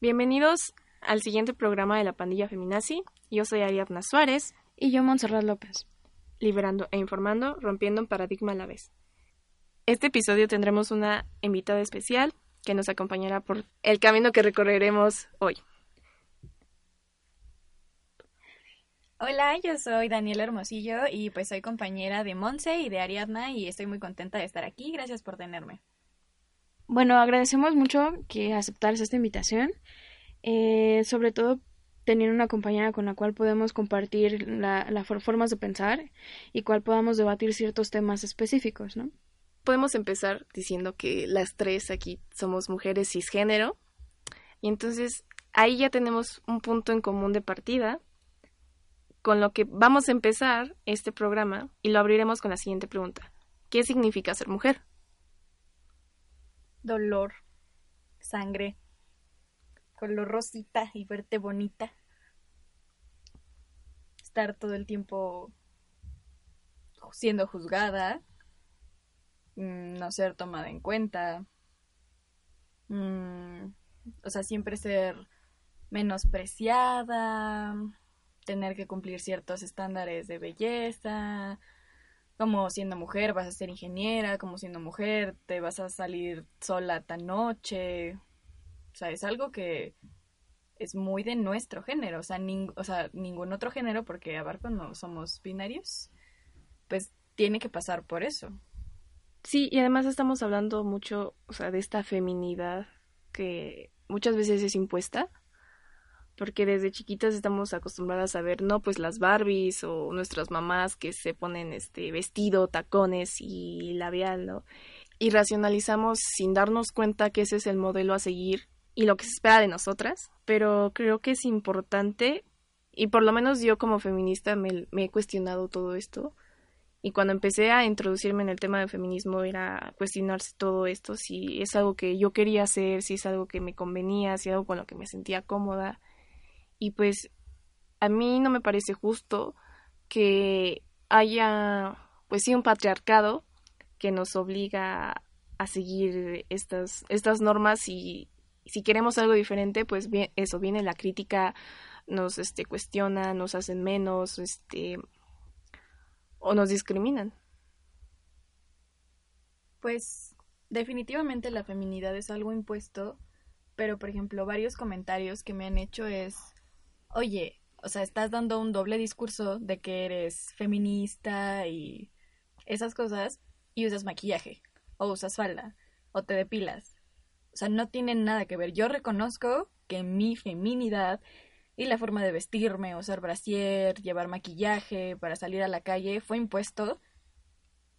Bienvenidos al siguiente programa de la pandilla Feminazi. Yo soy Ariadna Suárez. Y yo, Montserrat López. Liberando e informando, rompiendo un paradigma a la vez. Este episodio tendremos una invitada especial que nos acompañará por el camino que recorreremos hoy. Hola, yo soy Daniela Hermosillo y pues soy compañera de Monse y de Ariadna y estoy muy contenta de estar aquí. Gracias por tenerme. Bueno, agradecemos mucho que aceptaras esta invitación, eh, sobre todo teniendo una compañera con la cual podemos compartir las formas de pensar y cual podamos debatir ciertos temas específicos, ¿no? Podemos empezar diciendo que las tres aquí somos mujeres cisgénero y entonces ahí ya tenemos un punto en común de partida con lo que vamos a empezar este programa y lo abriremos con la siguiente pregunta. ¿Qué significa ser mujer? Dolor, sangre, color rosita y verte bonita. Estar todo el tiempo siendo juzgada, mm, no ser tomada en cuenta, mm, o sea, siempre ser menospreciada, tener que cumplir ciertos estándares de belleza, como siendo mujer vas a ser ingeniera, como siendo mujer te vas a salir sola tan noche. O sea, es algo que es muy de nuestro género, o sea, o sea ningún otro género, porque abarco no somos binarios, pues tiene que pasar por eso. Sí, y además estamos hablando mucho, o sea, de esta feminidad que muchas veces es impuesta porque desde chiquitas estamos acostumbradas a ver, no, pues las Barbies o nuestras mamás que se ponen este vestido, tacones y labial, ¿no? Y racionalizamos sin darnos cuenta que ese es el modelo a seguir y lo que se espera de nosotras, pero creo que es importante y por lo menos yo como feminista me, he cuestionado todo esto y cuando empecé a introducirme en el tema del feminismo era cuestionarse todo esto, si es algo que yo quería hacer, si es algo que me convenía, si es algo con lo que me sentía cómoda y pues a mí no me parece justo que haya pues sí un patriarcado que nos obliga a seguir estas estas normas y si queremos algo diferente pues bien eso viene la crítica nos este cuestiona nos hacen menos este o nos discriminan. Pues definitivamente la feminidad es algo impuesto pero por ejemplo varios comentarios que me han hecho es oye, o sea, estás dando un doble discurso de que eres feminista y esas cosas y usas maquillaje o usas falda o te depilas. O sea, no tienen nada que ver. Yo reconozco que mi feminidad y la forma de vestirme, usar brasier, llevar maquillaje para salir a la calle fue impuesto,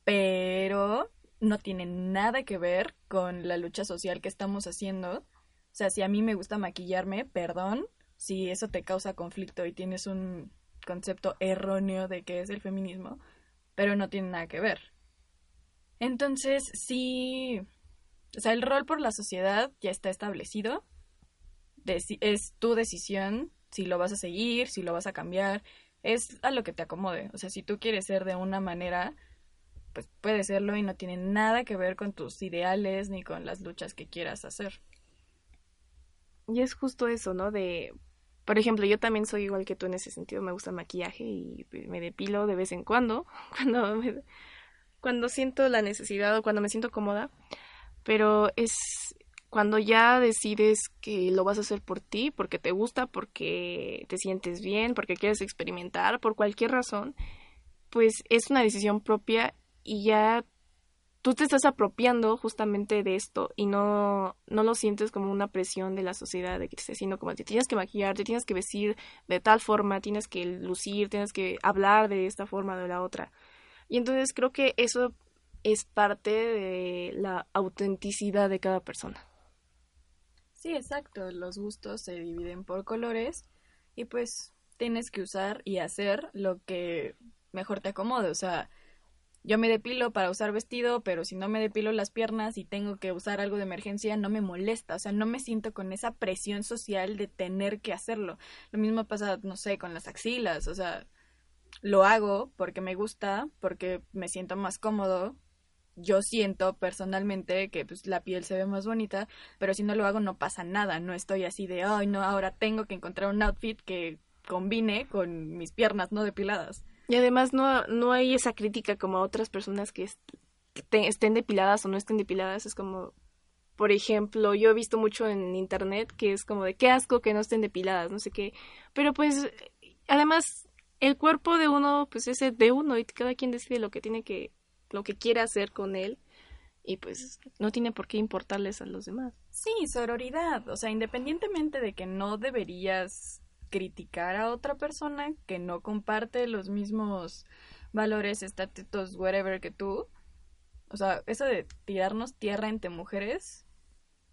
pero no tiene nada que ver con la lucha social que estamos haciendo. O sea, si a mí me gusta maquillarme, perdón, si eso te causa conflicto y tienes un concepto erróneo de qué es el feminismo, pero no tiene nada que ver. Entonces, sí, o sea, el rol por la sociedad ya está establecido, es tu decisión si lo vas a seguir, si lo vas a cambiar, es a lo que te acomode. O sea, si tú quieres ser de una manera, pues puedes serlo y no tiene nada que ver con tus ideales ni con las luchas que quieras hacer. Y es justo eso, ¿no? De por ejemplo, yo también soy igual que tú en ese sentido, me gusta el maquillaje y me depilo de vez en cuando, cuando, cuando siento la necesidad o cuando me siento cómoda, pero es cuando ya decides que lo vas a hacer por ti, porque te gusta, porque te sientes bien, porque quieres experimentar, por cualquier razón, pues es una decisión propia y ya tú te estás apropiando justamente de esto y no, no lo sientes como una presión de la sociedad de que esté haciendo como te tienes que maquillar, te tienes que vestir de tal forma, tienes que lucir, tienes que hablar de esta forma o de la otra. Y entonces creo que eso es parte de la autenticidad de cada persona. Sí, exacto. Los gustos se dividen por colores y pues tienes que usar y hacer lo que mejor te acomode. O sea, yo me depilo para usar vestido, pero si no me depilo las piernas y tengo que usar algo de emergencia, no me molesta, o sea, no me siento con esa presión social de tener que hacerlo. Lo mismo pasa, no sé, con las axilas, o sea, lo hago porque me gusta, porque me siento más cómodo yo siento personalmente que pues la piel se ve más bonita, pero si no lo hago no pasa nada, no estoy así de, ay no, ahora tengo que encontrar un outfit que combine con mis piernas no depiladas. Y además no, no hay esa crítica como a otras personas que, estén depiladas o no estén depiladas, es como, por ejemplo, yo he visto mucho en internet que es como de qué asco que no estén depiladas, no sé qué, pero pues además el cuerpo de uno pues es de uno y cada quien decide lo que tiene que lo que quiere hacer con él. Y pues no tiene por qué importarles a los demás. Sí, sororidad, o sea, independientemente de que no deberías criticar a otra persona que no comparte los mismos valores, estatutos, whatever que tú, o sea, eso de tirarnos tierra entre mujeres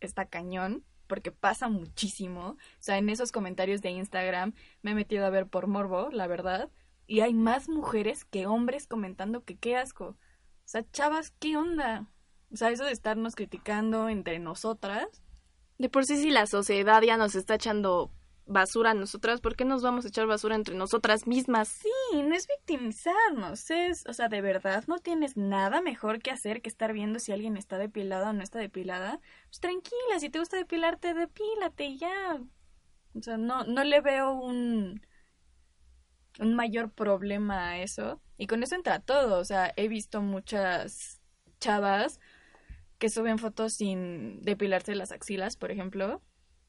está cañón, porque pasa muchísimo. O sea, en esos comentarios de Instagram me he metido a ver por morbo, la verdad, y hay más mujeres que hombres comentando que qué asco. O sea, chavas, ¿qué onda? O sea, eso de estarnos criticando entre nosotras. De por sí, si la sociedad ya nos está echando basura a nosotras, ¿por qué nos vamos a echar basura entre nosotras mismas? Sí, no es victimizarnos, es, o sea, de verdad no tienes nada mejor que hacer que estar viendo si alguien está depilada o no está depilada. Pues tranquila, si te gusta depilarte, depílate y ya. O sea, no, no le veo un, un mayor problema a eso. Y con eso entra todo. O sea, he visto muchas chavas que suben fotos sin depilarse las axilas, por ejemplo.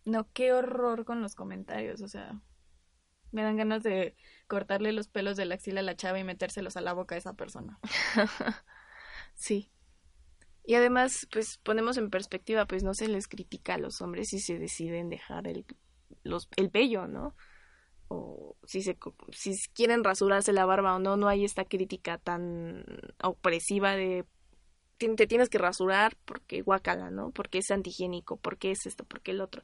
No, qué horror con los comentarios. O sea, me dan ganas de cortarle los pelos de la axila a la chava y metérselos a la boca a esa persona. sí. Y además, pues ponemos en perspectiva, pues no se les critica a los hombres si se deciden dejar el, los, el ¿no? o si se si quieren rasurarse la barba o no no hay esta crítica tan opresiva de te tienes que rasurar porque guacala, ¿no? Porque es antihigiénico, porque es esto, porque el otro.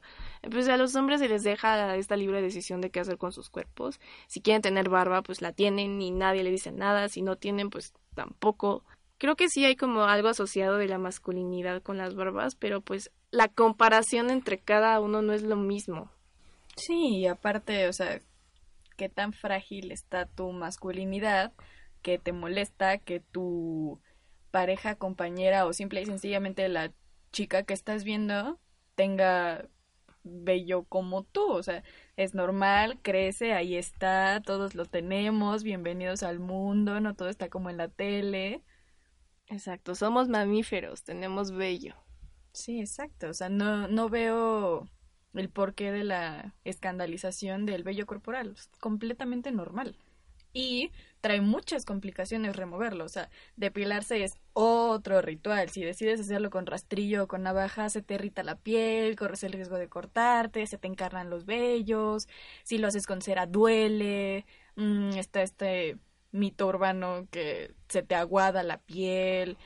Pues a los hombres se les deja esta libre decisión de qué hacer con sus cuerpos. Si quieren tener barba, pues la tienen y nadie le dice nada. Si no tienen, pues tampoco. Creo que sí hay como algo asociado de la masculinidad con las barbas, pero pues la comparación entre cada uno no es lo mismo. Sí, y aparte, o sea, qué tan frágil está tu masculinidad, que te molesta que tu pareja, compañera o simple y sencillamente la chica que estás viendo tenga bello como tú, o sea, es normal, crece, ahí está, todos lo tenemos, bienvenidos al mundo, no todo está como en la tele. Exacto, somos mamíferos, tenemos bello. Sí, exacto, o sea, no, no veo el porqué de la escandalización del vello corporal. Es completamente normal. Y trae muchas complicaciones removerlo. O sea, depilarse es otro ritual. Si decides hacerlo con rastrillo o con navaja, se te irrita la piel, corres el riesgo de cortarte, se te encarnan los vellos. Si lo haces con cera, duele. Mm, está este mito urbano que se te aguada la piel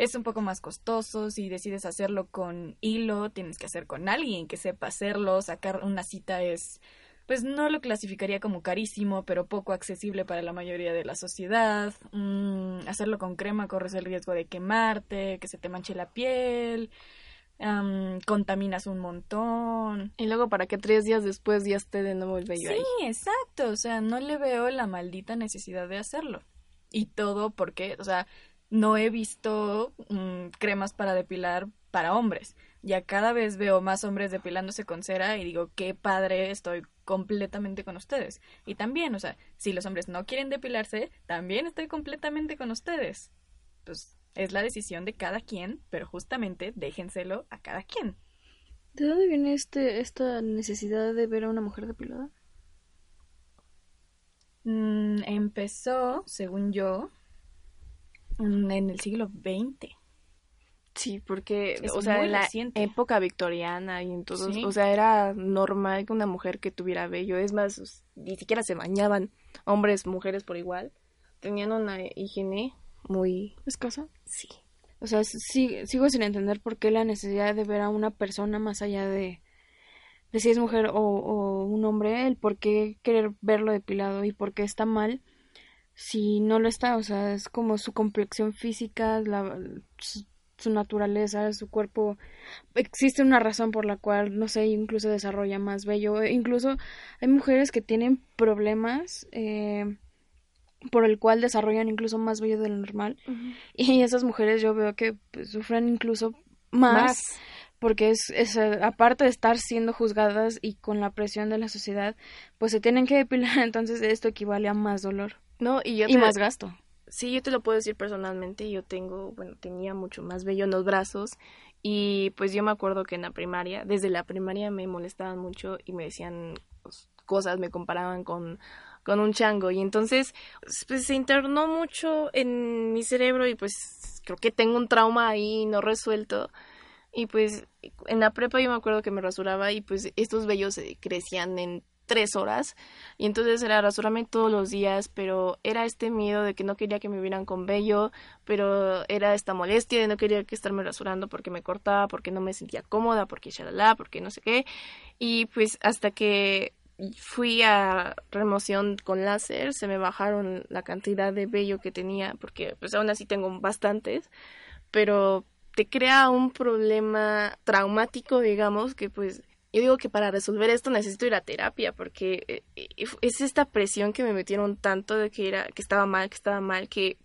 es un poco más costoso. Si decides hacerlo con hilo, tienes que hacer con alguien que sepa hacerlo. Sacar una cita es, pues no lo clasificaría como carísimo, pero poco accesible para la mayoría de la sociedad. Mm, hacerlo con crema corres el riesgo de quemarte, que se te manche la piel. contaminas un montón. Y luego para que tres días después ya esté de nuevo el vello sí, exacto. O sea, no le veo la maldita necesidad de hacerlo. Y todo porque, o sea, no he visto mm, cremas para depilar para hombres. Ya cada vez veo más hombres depilándose con cera y digo, qué padre, estoy completamente con ustedes. Y también, o sea, si los hombres no quieren depilarse, también estoy completamente con ustedes. Pues es la decisión de cada quien, pero justamente déjenselo a cada quien. ¿De dónde viene este, esta necesidad de ver a una mujer depilada? Mm, empezó, según yo, en el siglo XX. Sí, porque, o sea, en la época victoriana y entonces, o sea, era normal que una mujer que tuviera vello, es más, ni siquiera se bañaban, hombres, mujeres por igual, tenían una higiene muy escasa. Sí. O sea, sigo sin entender por qué la necesidad de ver a una persona más allá de, de si es mujer o, o un hombre, el por qué querer verlo depilado y por qué está mal si no lo está, o sea, es como su complexión física, la, su, naturaleza, su cuerpo, existe una razón por la cual, no sé, incluso desarrolla más vello, e incluso hay mujeres que tienen problemas, eh, por el cual desarrollan incluso más vello de lo normal. Y esas mujeres yo veo que pues, sufren incluso más, porque es, es, aparte de estar siendo juzgadas y con la presión de la sociedad, pues se tienen que depilar, entonces esto equivale a más dolor. No, y, yo y más gasto. Sí, yo te lo puedo decir personalmente, yo tengo, bueno, tenía mucho más vello en los brazos y pues yo me acuerdo que en la primaria, desde la primaria me molestaban mucho y me decían cosas, me comparaban con, con un chango y entonces pues se internó mucho en mi cerebro y pues creo que tengo un trauma ahí no resuelto y pues en la prepa yo me acuerdo que me rasuraba y pues estos vellos crecían en tres horas y entonces era rasurarme todos los días, pero era este miedo de que no quería que me vieran con vello, pero era esta molestia de no quería que estarme rasurando porque me cortaba, porque no me sentía cómoda, porque shalala, porque no sé qué. Y pues hasta que fui a remoción con láser, se me bajaron la cantidad de vello que tenía, porque pues aún así tengo bastantes, pero te crea un problema traumático, digamos, que pues yo digo que para resolver esto necesito ir a terapia porque eh, eh, es esta presión que me metieron tanto de que era que estaba mal, que estaba mal, que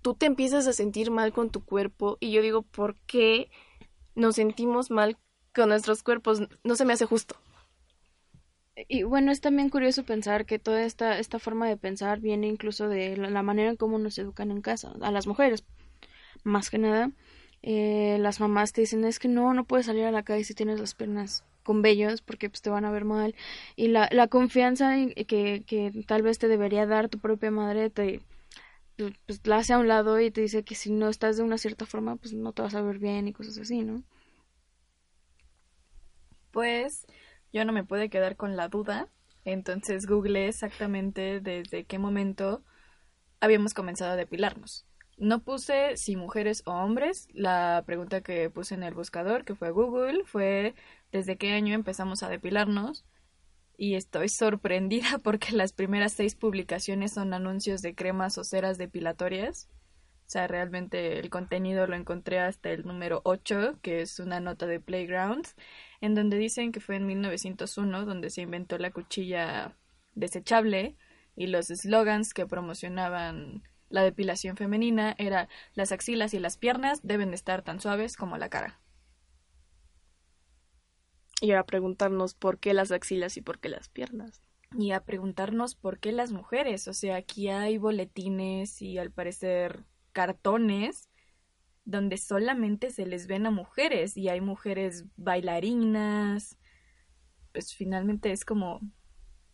tú te empiezas a sentir mal con tu cuerpo y yo digo, ¿por qué nos sentimos mal con nuestros cuerpos? No se me hace justo. Y bueno, es también curioso pensar que toda esta, esta forma de pensar viene incluso de la manera en cómo nos educan en casa, a las mujeres, más que nada. Eh, las mamás te dicen es que no, no puedes salir a la calle si tienes las piernas con vellos porque pues te van a ver mal y la, la confianza que, que tal vez te debería dar tu propia madre te pues la hace a un lado y te dice que si no estás de una cierta forma pues no te vas a ver bien y cosas así, ¿no? Pues yo no me pude quedar con la duda, entonces googleé exactamente desde qué momento habíamos comenzado a depilarnos. No puse si mujeres o hombres. La pregunta que puse en el buscador, que fue Google, fue desde qué año empezamos a depilarnos. Y estoy sorprendida porque las primeras seis publicaciones son anuncios de cremas o ceras depilatorias. O sea, realmente el contenido lo encontré hasta el número 8, que es una nota de Playgrounds, en donde dicen que fue en 1901 donde se inventó la cuchilla desechable y los slogans que promocionaban la depilación femenina era las axilas y las piernas deben de estar tan suaves como la cara. Y a preguntarnos por qué las axilas y por qué las piernas. Y a preguntarnos por qué las mujeres. O sea, aquí hay boletines y al parecer cartones donde solamente se les ven a mujeres y hay mujeres bailarinas. Pues finalmente es como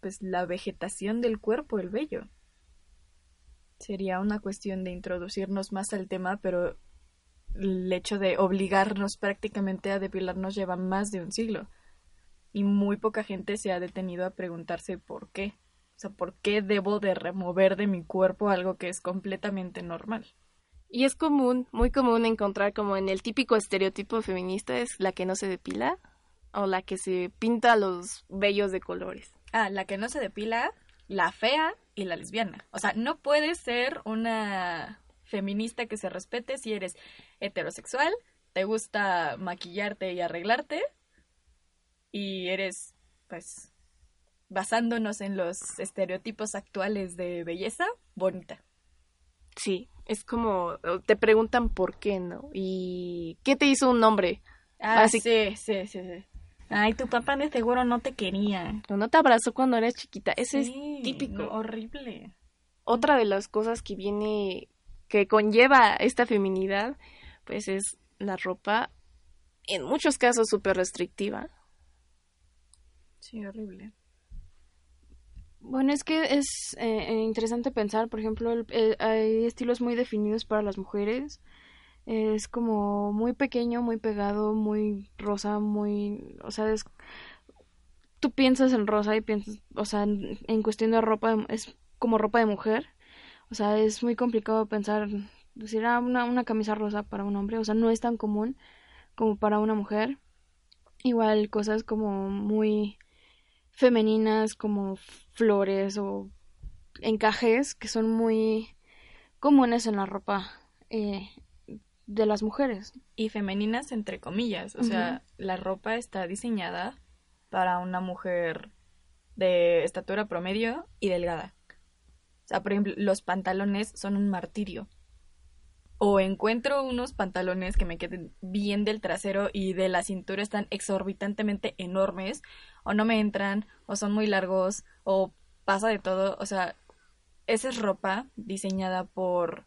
pues la vegetación del cuerpo, el vello. Sería una cuestión de introducirnos más al tema, pero el hecho de obligarnos prácticamente a depilarnos lleva más de un siglo. Y muy poca gente se ha detenido a preguntarse por qué. O sea, ¿por qué debo de remover de mi cuerpo algo que es completamente normal? Y es común, muy común encontrar como en el típico estereotipo feminista es la que no se depila o la que se pinta los vellos de colores. Ah, la que no se depila, la fea y la lesbiana. O sea, no puedes ser una feminista que se respete si eres heterosexual, te gusta maquillarte y arreglarte y eres, pues, basándonos en los estereotipos actuales de belleza, bonita. Sí, es como te preguntan por qué, ¿no? ¿Y qué te hizo un hombre? Ah, sí, sí, sí, sí. Ay, tu papá de seguro no te quería. No te abrazó cuando eras chiquita. Ese es típico. horrible. Otra de las cosas que viene, que conlleva esta feminidad, pues es la ropa, en muchos casos súper restrictiva. Sí, horrible. Bueno, es que es eh, interesante pensar, por ejemplo, hay estilos muy definidos para las mujeres es como muy pequeño, muy pegado, muy rosa, muy, o sea, es, tú piensas en rosa y piensas, o sea, en, cuestión de ropa es como ropa de mujer, o sea, es muy complicado pensar, decir, ah, una, una camisa rosa para un hombre, o sea, no es tan común como para una mujer. Igual cosas como muy femeninas, como flores o encajes que son muy comunes en la ropa eh, de las mujeres. Y femeninas entre comillas, o sea, la ropa está diseñada para una mujer de estatura promedio y delgada. O sea, por ejemplo, los pantalones son un martirio. O encuentro unos pantalones que me queden bien del trasero y de la cintura están exorbitantemente enormes, o no me entran, o son muy largos, o pasa de todo. O sea, esa es ropa diseñada por,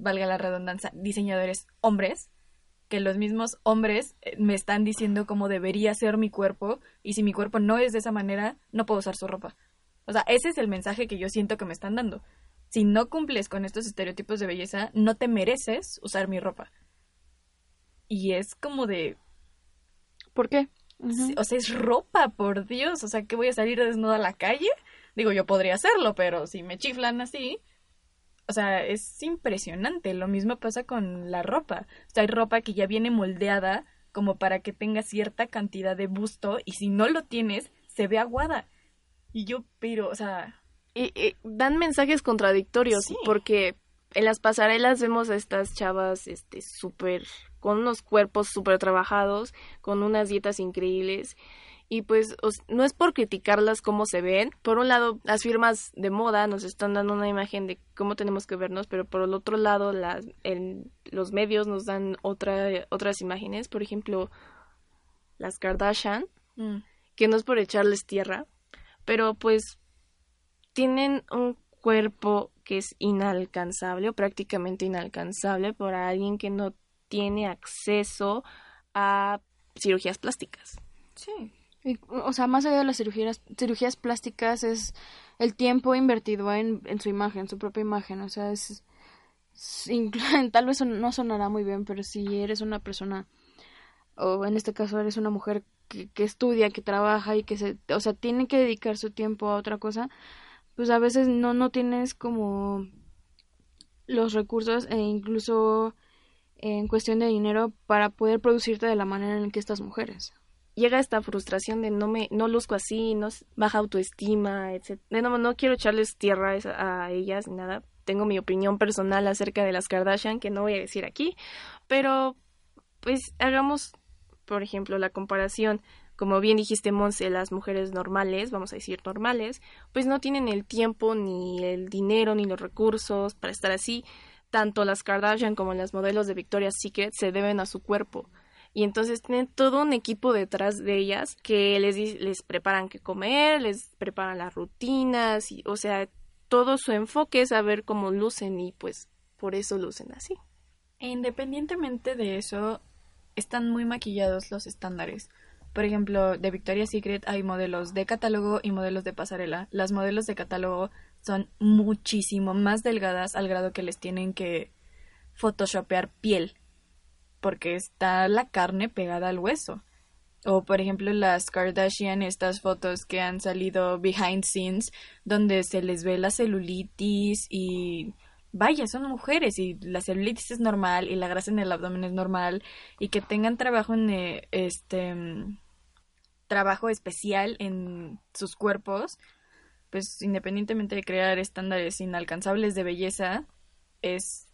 valga la redundancia, diseñadores hombres, que los mismos hombres eh, me están diciendo cómo debería ser mi cuerpo, y si mi cuerpo no es de esa manera, no puedo usar su ropa. O sea, ese es el mensaje que yo siento que me están dando. Si no cumples con estos estereotipos de belleza, no te mereces usar mi ropa. Y es como de... ¿Por qué? O sea, es ropa, por Dios. O sea, que voy a salir desnuda a la calle. Digo, yo podría hacerlo, pero si me chiflan así, o sea, es impresionante. Lo mismo pasa con la ropa. O sea, hay ropa que ya viene moldeada como para que tenga cierta cantidad de busto y si no lo tienes, se ve aguada. Y yo, pero, o sea... Y, dan mensajes contradictorios porque en las pasarelas vemos a estas chavas este súper con unos cuerpos súper trabajados, con unas dietas increíbles y pues no es por criticarlas cómo se ven. Por un lado, las firmas de moda nos están dando una imagen de cómo tenemos que vernos, pero por el otro lado, las, los medios nos dan otra, otras imágenes. Por ejemplo, las Kardashian, mm. que no es por echarles tierra, pero pues tienen un cuerpo que es inalcanzable o prácticamente inalcanzable por alguien que no tiene acceso a cirugías plásticas. Sí o sea, más allá de las cirugías, cirugías plásticas es el tiempo invertido en, en su imagen, su propia imagen. O sea, es, tal vez no sonará muy bien, pero si eres una persona, o en este caso eres una mujer que, que estudia, que trabaja y que se, o sea, tiene que dedicar su tiempo a otra cosa, pues a veces no, no tienes como los recursos e incluso en cuestión de dinero para poder producirte de la manera en que estas mujeres llega esta frustración de no me no luzco así, no baja autoestima, etc. No, no quiero echarles tierra a ellas ni nada. Tengo mi opinión personal acerca de las Kardashian que no voy a decir aquí, pero pues hagamos, por ejemplo, la comparación. Como bien dijiste, Monse, las mujeres normales, vamos a decir normales, pues no tienen el tiempo, ni el dinero, ni los recursos para estar así. Tanto las Kardashian como las modelos de Victoria's Secret se deben a su cuerpo y entonces tienen todo un equipo detrás de ellas que les, les preparan qué comer, les preparan las rutinas, y, o sea, todo su enfoque es saber cómo lucen y pues por eso lucen así. Independientemente de eso, están muy maquillados los estándares. Por ejemplo, de Victoria's Secret hay modelos de catálogo y modelos de pasarela. Las modelos de catálogo son muchísimo más delgadas al grado que les tienen que photoshopear piel porque está la carne pegada al hueso. O por ejemplo las Kardashian, estas fotos que han salido behind scenes, donde se les ve la celulitis y vaya, son mujeres y la celulitis es normal y la grasa en el abdomen es normal y que tengan trabajo en eh, este trabajo especial en sus cuerpos, pues independientemente de crear estándares inalcanzables de belleza, es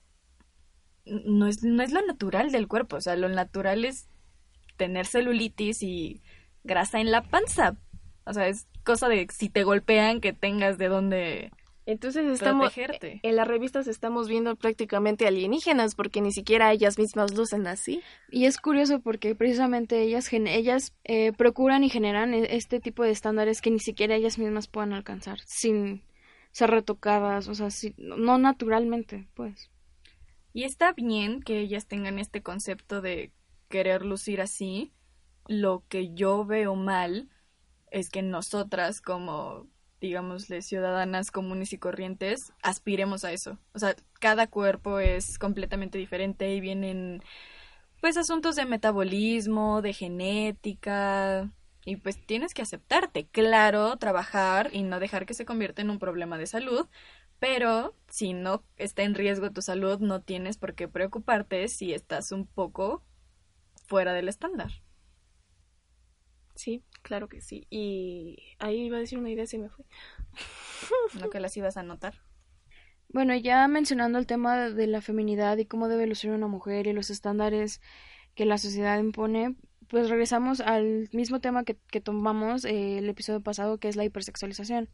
no es, no es lo natural del cuerpo, o sea, lo natural es tener celulitis y grasa en la panza. O sea, es cosa de si te golpean que tengas de dónde entonces estamos en las revistas estamos viendo prácticamente alienígenas porque ni siquiera ellas mismas lucen así. Y es curioso porque precisamente ellas ellas eh, procuran y generan e, este tipo de estándares que ni siquiera ellas mismas puedan alcanzar sin ser retocadas, o sea, no naturalmente, pues. Y está bien que ellas tengan este concepto de querer lucir así. Lo que yo veo mal es que nosotras como digámosle ciudadanas comunes y corrientes aspiremos a eso. O sea, cada cuerpo es completamente diferente y vienen pues asuntos de metabolismo, de genética, y pues tienes que aceptarte, claro, trabajar y no dejar que se convierta en un problema de salud, pero si no está en riesgo tu salud, no tienes por qué preocuparte si estás un poco fuera del estándar. Sí, claro que sí. Y ahí iba a decir una idea, y me fue. ¿No que las ibas a notar? Bueno, ya mencionando el tema de la feminidad y cómo debe lucir una mujer y los estándares que la sociedad impone, pues regresamos al mismo tema que, tomamos eh, el episodio pasado, que es la hipersexualización.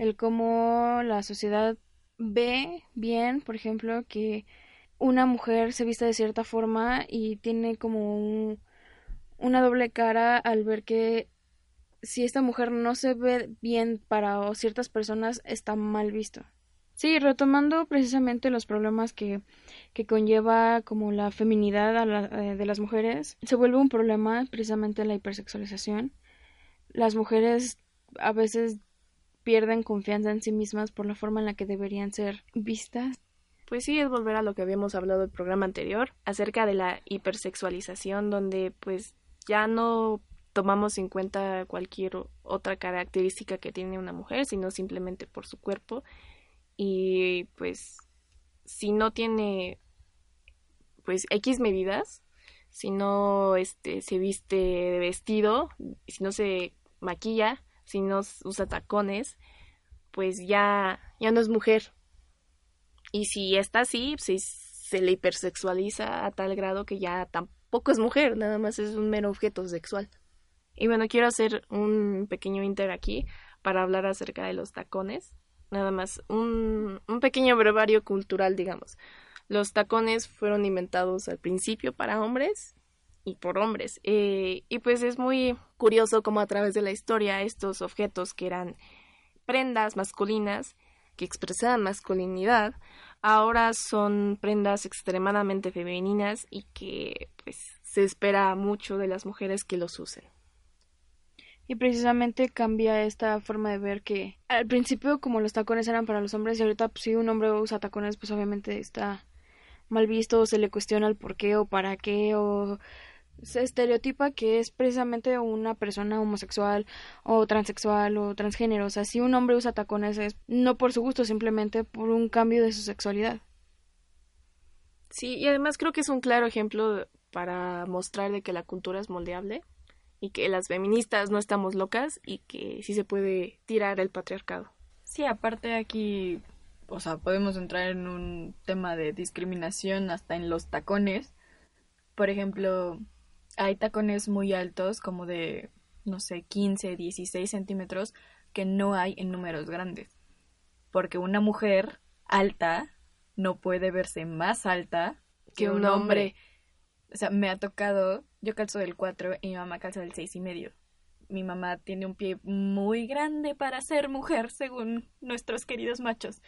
El cómo la sociedad ve bien, por ejemplo, que una mujer se vista de cierta forma y tiene como una doble cara al ver que si esta mujer no se ve bien para ciertas personas está mal visto. Sí, retomando precisamente los problemas que, que conlleva como la feminidad eh, de las mujeres, se vuelve un problema precisamente la hipersexualización. Las mujeres a veces pierden confianza en sí mismas por la forma en la que deberían ser vistas. Pues sí, es volver a lo que habíamos hablado el programa anterior, acerca de la hipersexualización, donde pues ya no tomamos en cuenta cualquier otra característica que tiene una mujer, sino simplemente por su cuerpo y pues si no tiene pues X medidas, si no este se viste de vestido, si no se maquilla, si no usa tacones, pues ya ya no es mujer. Y si está así, se le hipersexualiza a tal grado que ya tampoco es mujer, nada más es un mero objeto sexual. Y bueno, quiero hacer un pequeño inter aquí para hablar acerca de los tacones nada más, un, un pequeño brevario cultural, digamos. Los tacones fueron inventados al principio para hombres por hombres. Eh, y pues es muy curioso cómo a través de la historia estos objetos que eran prendas masculinas, que expresaban masculinidad, ahora son prendas extremadamente femeninas y que pues se espera mucho de las mujeres que los usen. Y precisamente cambia esta forma de ver que al principio como los tacones eran para los hombres y ahorita pues, si un hombre usa tacones pues obviamente está mal visto o se le cuestiona el por qué o para qué o se estereotipa que es precisamente una persona homosexual o transexual o transgénero. O sea, si un hombre usa tacones es no por su gusto, simplemente por un cambio de su sexualidad. Sí, y además creo que es un claro ejemplo para mostrar de que la cultura es moldeable y que las feministas no estamos locas y que sí se puede tirar el patriarcado. Sí, aparte aquí, o sea, podemos entrar en un tema de discriminación hasta en los tacones. Por ejemplo, hay tacones muy altos, como de, no sé, 15, 16 centímetros, que no hay en números grandes. Porque una mujer alta no puede verse más alta que, un, hombre. O sea, me ha tocado yo calzo del 4 y mi mamá calza del seis y medio. Mi mamá tiene un pie muy grande para ser mujer, según nuestros queridos machos.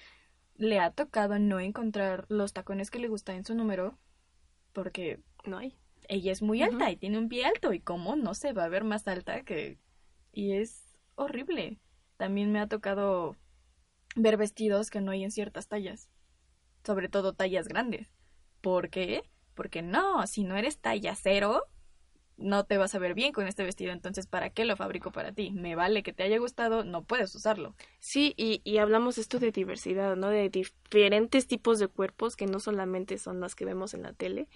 Le ha tocado no encontrar los tacones que le gustan en su número porque no hay. Ella es muy alta y tiene un pie alto y cómo no se va a ver más alta que y es horrible. También me ha tocado ver vestidos que no hay en ciertas tallas, sobre todo tallas grandes. ¿Por qué? Porque no, si no eres talla cero, no te vas a ver bien con este vestido, entonces ¿para qué lo fabrico para ti? Me vale que te haya gustado, no puedes usarlo. Sí, y, y hablamos esto de diversidad, ¿no? De diferentes tipos de cuerpos que no solamente son los que vemos en la tele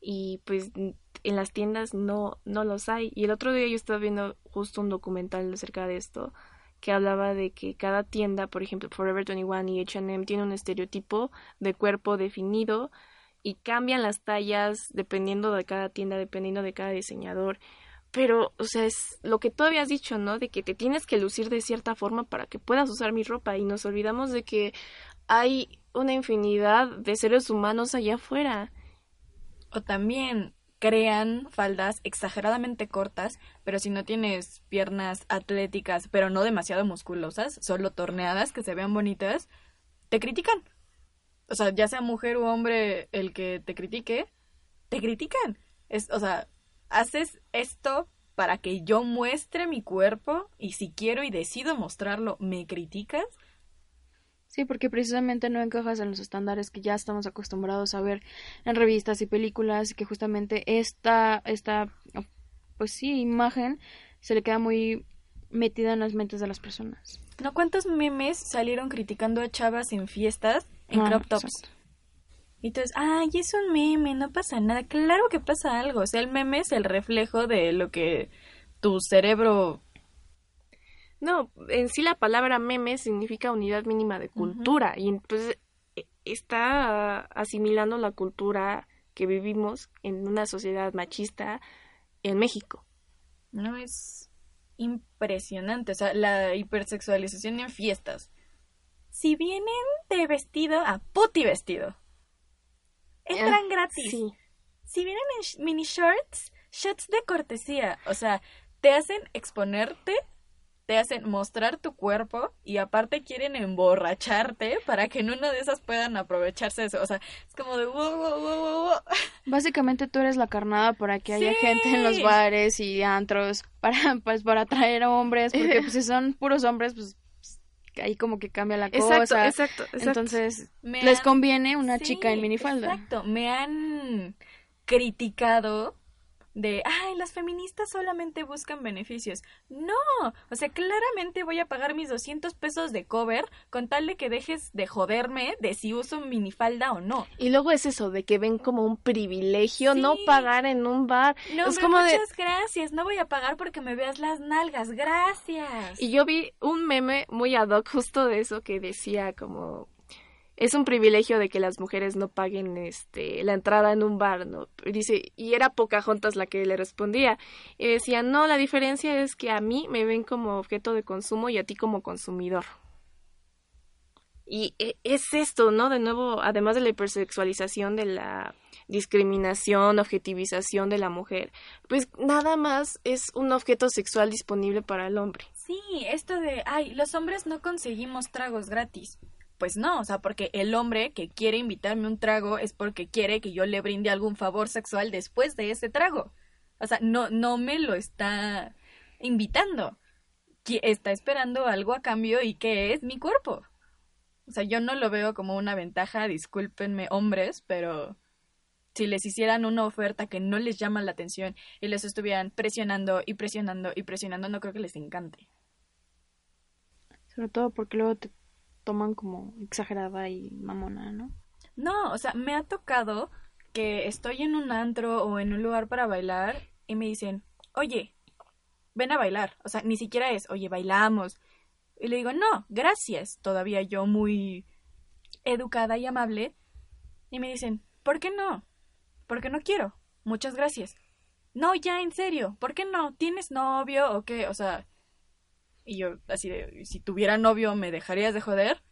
y pues en las tiendas no, no los hay. Y el otro día yo estaba viendo justo un documental acerca de esto que hablaba de que cada tienda, por ejemplo, Forever 21 y H&M tiene un estereotipo de cuerpo definido y cambian las tallas dependiendo de cada tienda, dependiendo de cada diseñador. Pero, o sea, es lo que tú habías dicho, ¿no? De que te tienes que lucir de cierta forma para que puedas usar mi ropa y nos olvidamos de que hay una infinidad de seres humanos allá afuera. O también crean faldas exageradamente cortas, pero si no tienes piernas atléticas, pero no demasiado musculosas, solo torneadas, que se vean bonitas, te critican o sea, ya sea mujer o hombre el que te critique, te critican. Es, o sea, haces esto para que yo muestre mi cuerpo y si quiero y decido mostrarlo, ¿me criticas? Sí, porque precisamente no encajas en los estándares que ya estamos acostumbrados a ver en revistas y películas, y que justamente esta, esta, pues sí, imagen se le queda muy metida en las mentes de las personas. ¿No cuántos memes salieron criticando a chavas en fiestas en ah, crop tops. Y entonces, ay, es un meme, no pasa nada. Claro que pasa algo. O sea, el meme es el reflejo de lo que tu cerebro. No, en sí la palabra meme significa unidad mínima de cultura. Y entonces e, está asimilando la cultura que vivimos en una sociedad machista en México. No es. impresionante. O sea, la hipersexualización en fiestas. Si vienen de vestido a puti vestido, entran gratis. Sí. Si vienen en mini shorts, shots de cortesía. O sea, te hacen exponerte, te hacen mostrar tu cuerpo y aparte quieren emborracharte para que en una de esas puedan aprovecharse de eso. O sea, es como de wow, wow, wow. Básicamente tú eres la carnada para que haya gente en los bares y antros para pues para atraer a hombres, porque pues si son puros hombres pues pues, ahí como que cambia la Exacto, cosa. exacto, exacto. Entonces Me les han- conviene una Sí, chica en minifalda. Exacto, me han criticado de, ay, las feministas solamente buscan beneficios. No, o sea, claramente voy a pagar mis 200 pesos de cover con tal de que dejes de joderme de si uso minifalda o no. Y luego es eso de que ven como un privilegio no pagar en un bar. No, es como de muchas gracias, no voy a pagar porque me veas las nalgas, gracias. Y yo vi un meme muy ad hoc justo de eso que decía como es un privilegio de que las mujeres no paguen este la entrada en un bar, ¿no? Dice, y era Pocahontas la que le respondía. Y decía, "No, la diferencia es que a mí me ven como objeto de consumo y a ti como consumidor." Y e- es esto, ¿no? De nuevo, además de la hipersexualización, de la discriminación, objetivización de la mujer, pues nada más es un objeto sexual disponible para el hombre. Sí, esto de, ay, los hombres no conseguimos tragos gratis. Pues no, o sea, porque el hombre que quiere invitarme un trago es porque quiere que yo le brinde algún favor sexual después de ese trago. O sea, no, no me lo está invitando. Está esperando algo a cambio y que es mi cuerpo. O sea, yo no lo veo como una ventaja, discúlpenme hombres, pero si les hicieran una oferta que no les llama la atención y les estuvieran presionando y presionando y presionando, no creo que les encante. Sobre todo porque luego te toman como exagerada y mamona, ¿no? No, o sea, me ha tocado que estoy en un antro o en un lugar para bailar y me dicen, oye, ven a bailar. O sea, ni siquiera es, oye, bailamos. Y le digo, no, gracias. Todavía yo muy educada y amable. Y me dicen, ¿por qué no? Porque no quiero. Muchas gracias. No, ya, en serio. ¿Por qué no? ¿Tienes novio o qué? O sea, y yo así de, si tuviera novio, ¿me dejarías de joder?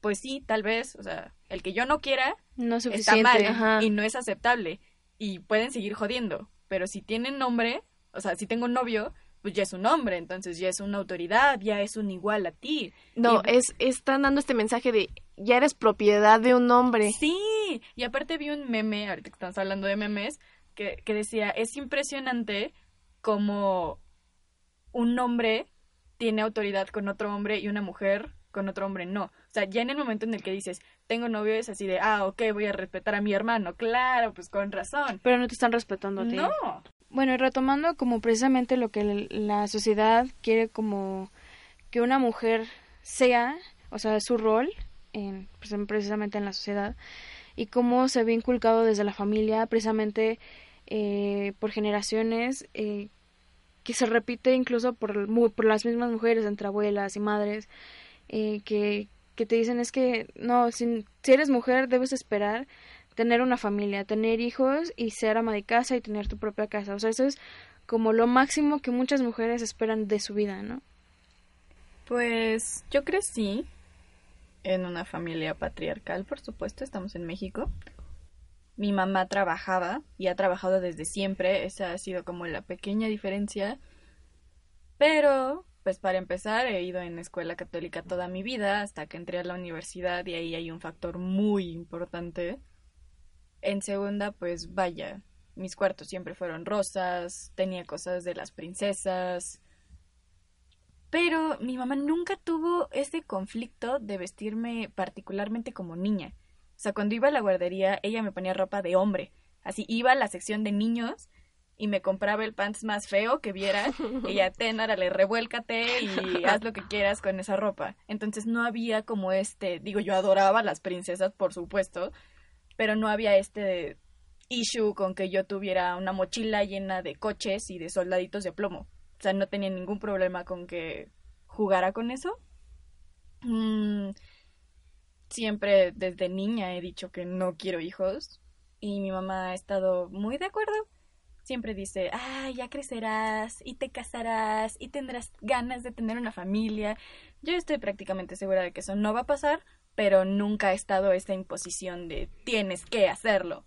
Pues sí, tal vez. O sea, el que yo no quiera No es está mal ajá. y no es aceptable. Y pueden seguir jodiendo. Pero si tienen nombre, o sea, si tengo un novio, pues ya es un hombre, entonces ya es una autoridad, ya es un igual a ti. No, Y- es, están dando este mensaje de ya eres propiedad de un hombre. Sí, y aparte vi un meme, ahorita que estamos hablando de memes, que, que decía, es impresionante como un hombre tiene autoridad con otro hombre y una mujer con otro hombre no. O sea, ya en el momento en el que dices, tengo novio, es así de, ah, ok, voy a respetar a mi hermano. Claro, pues con razón. Pero no te están respetando a ti. No. Bueno, y retomando como precisamente lo que la sociedad quiere como que una mujer sea, o sea, su rol en, pues, en- precisamente en la sociedad y cómo se ve inculcado desde la familia precisamente eh, por generaciones eh, que se repite incluso por, por las mismas mujeres entre abuelas y madres eh, que, que te dicen es que no, si, si eres mujer debes esperar tener una familia, tener hijos y ser ama de casa y tener tu propia casa. O sea, eso es como lo máximo que muchas mujeres esperan de su vida, ¿no? Pues yo crecí en una familia patriarcal, por supuesto, estamos en México. Mi mamá trabajaba y ha trabajado desde siempre, esa ha sido como la pequeña diferencia. Pero, pues para empezar, he ido en escuela católica toda mi vida hasta que entré a la universidad y ahí hay un factor muy importante. En segunda, pues vaya, mis cuartos siempre fueron rosas, tenía cosas de las princesas, pero mi mamá nunca tuvo ese conflicto de vestirme particularmente como niña. O sea, cuando iba a la guardería, ella me ponía ropa de hombre. Así iba a la sección de niños y me compraba el pants más feo que viera. y ya, ten, órale, revuélcate y haz lo que quieras con esa ropa. Entonces no había como este, digo, yo adoraba a las princesas, por supuesto, pero no había este issue con que yo tuviera una mochila llena de coches y de soldaditos de plomo. O sea, no tenía ningún problema con que jugara con eso. Mm, siempre desde niña he dicho que no quiero hijos y mi mamá ha estado muy de acuerdo. siempre dice, ah, ya crecerás y te casarás y tendrás ganas de tener una familia. Yo estoy prácticamente segura de que eso no va a pasar, pero nunca ha estado esa imposición de tienes que hacerlo.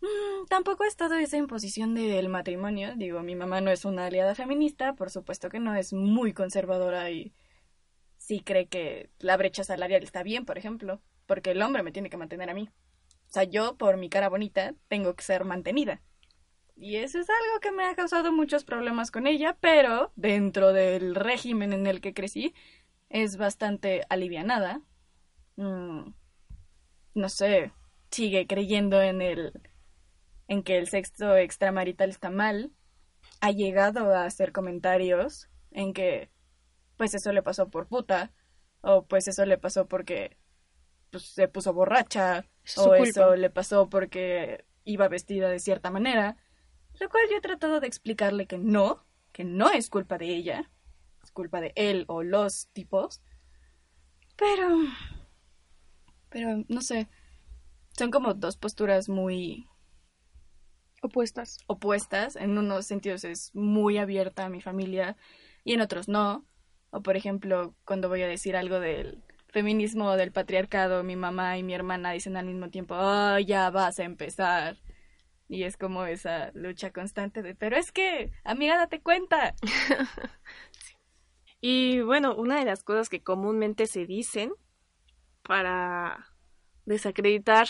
Mm, tampoco ha estado esa imposición del matrimonio. Digo, mi mamá no es una aliada feminista, por supuesto que no, es muy conservadora y sí cree que la brecha salarial está bien, por ejemplo, porque el hombre me tiene que mantener a mí. O sea, yo, por mi cara bonita, tengo que ser mantenida. Y eso es algo que me ha causado muchos problemas con ella, pero dentro del régimen en el que crecí, es bastante alivianada. Mm, no sé, sigue creyendo en el en que el sexo extramarital está mal. Ha llegado a hacer comentarios en que pues eso le pasó por puta o pues eso le pasó porque pues, se puso borracha o eso le pasó porque iba vestida de cierta manera lo cual yo he tratado de explicarle que no, que no es culpa de ella, es culpa de él o los tipos. Pero... Pero, no sé, son como dos posturas muy... Opuestas. Opuestas. En unos sentidos es muy abierta a mi familia y en otros no. O por ejemplo, cuando voy a decir algo del feminismo o del patriarcado, mi mamá y mi hermana dicen al mismo tiempo, oh, ya vas a empezar. Y es como esa lucha constante de, pero es que, amiga, date cuenta. Y bueno, una de las cosas que comúnmente se dicen para desacreditar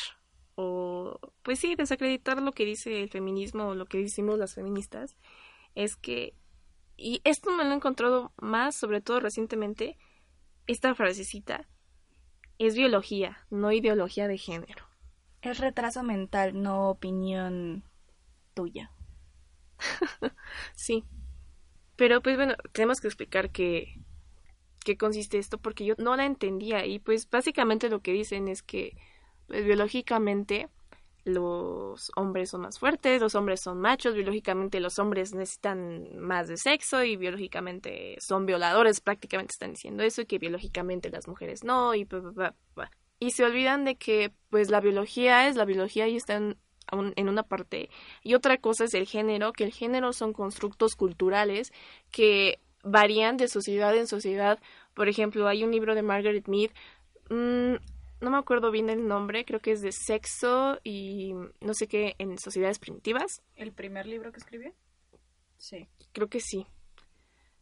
o, pues sí, desacreditar lo que dice el feminismo o lo que decimos las feministas, es que, y esto me lo he encontrado más, sobre todo recientemente, esta frasecita, es biología, no ideología de género. Es retraso mental, no opinión tuya. sí. Pero pues bueno, tenemos que explicar qué, qué consiste esto porque yo no la entendía y pues básicamente lo que dicen es que pues, biológicamente los hombres son más fuertes, los hombres son machos, biológicamente los hombres necesitan más de sexo y biológicamente son violadores, prácticamente están diciendo eso y que biológicamente las mujeres no y y se olvidan de que pues la biología es la biología y está en, en, una parte y otra cosa es el género, que el género son constructos culturales que varían de sociedad en sociedad. Por ejemplo, hay un libro de Margaret Mead, mmm, no me acuerdo bien el nombre, creo que es de sexo y no sé qué en sociedades primitivas. ¿El primer libro que escribió? Sí. Creo que sí.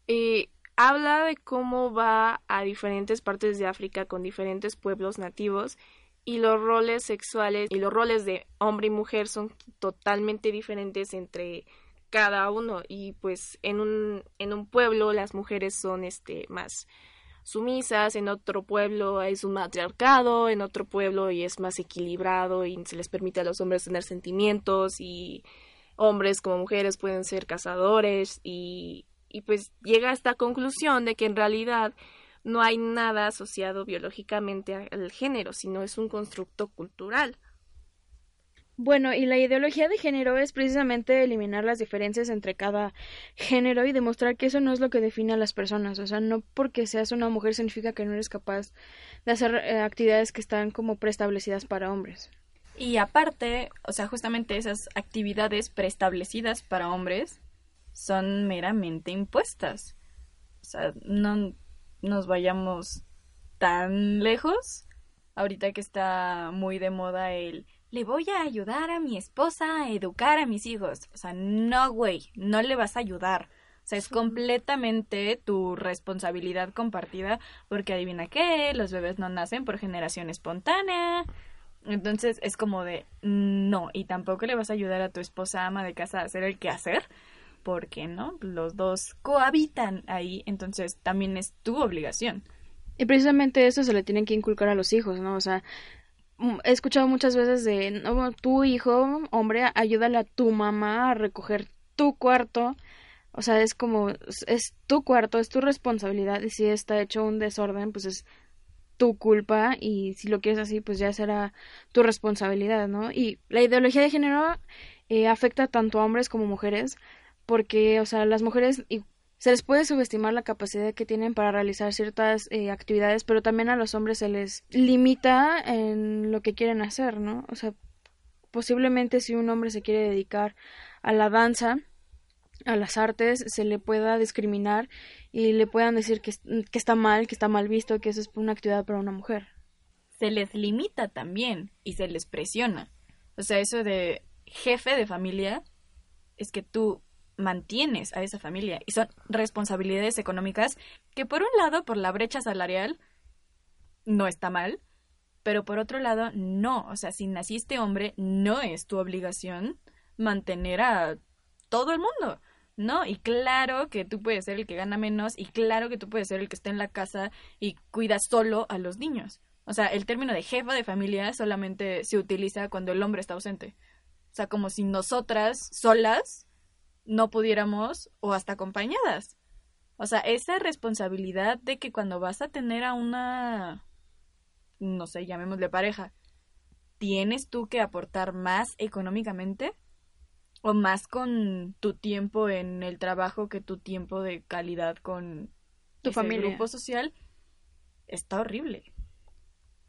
Y habla de cómo va a diferentes partes de África con diferentes pueblos nativos y los roles sexuales y los roles de hombre y mujer son totalmente diferentes entre cada uno y pues en un en un pueblo las mujeres son este más sumisas, en otro pueblo es un matriarcado, en otro pueblo y es más equilibrado y se les permite a los hombres tener sentimientos y hombres como mujeres pueden ser cazadores y y pues llega a esta conclusión de que en realidad no hay nada asociado biológicamente al género, sino es un constructo cultural. Bueno, y la ideología de género es precisamente eliminar las diferencias entre cada género y demostrar que eso no es lo que define a las personas. O sea, no porque seas una mujer significa que no eres capaz de hacer eh, actividades que están como preestablecidas para hombres. Y aparte, o sea, justamente esas actividades preestablecidas para hombres son meramente impuestas. O sea, no nos vayamos tan lejos. Ahorita que está muy de moda el le voy a ayudar a mi esposa a educar a mis hijos. O sea, no, güey, no le vas a ayudar. O sea, es completamente tu responsabilidad compartida porque adivina qué, los bebés no nacen por generación espontánea. Entonces es como de no, y tampoco le vas a ayudar a tu esposa ama de casa a hacer el quehacer porque no, los dos cohabitan ahí, entonces también es tu obligación. Y precisamente eso se le tienen que inculcar a los hijos, ¿no? O sea, he escuchado muchas veces de, no, tu hijo, hombre, ayúdale a tu mamá a recoger tu cuarto. O sea, es como, es tu cuarto, es tu responsabilidad y si está hecho un desorden, pues es tu culpa y si lo quieres así, pues ya será tu responsabilidad, ¿no? Y la ideología de género eh, afecta tanto a hombres como mujeres porque, o sea, las mujeres se les puede subestimar la capacidad que tienen para realizar ciertas eh, actividades, pero también a los hombres se les limita en lo que quieren hacer, ¿no? O sea, posiblemente si un hombre se quiere dedicar a la danza, a las artes, se le pueda discriminar y le puedan decir que, que está mal, que está mal visto, que eso es una actividad para una mujer. Se les limita también y se les presiona. O sea, eso de jefe de familia es que tú mantienes a esa familia y son responsabilidades económicas que por un lado, por la brecha salarial, no está mal, pero por otro lado, no. O sea, si naciste hombre, no es tu obligación mantener a todo el mundo. No, y claro que tú puedes ser el que gana menos y claro que tú puedes ser el que está en la casa y cuida solo a los niños. O sea, el término de jefa de familia solamente se utiliza cuando el hombre está ausente. O sea, como si nosotras solas no pudiéramos o hasta acompañadas. O sea, esa responsabilidad de que cuando vas a tener a una, no sé, llamémosle pareja, tienes tú que aportar más económicamente o más con tu tiempo en el trabajo que tu tiempo de calidad con tu familia. grupo social, está horrible.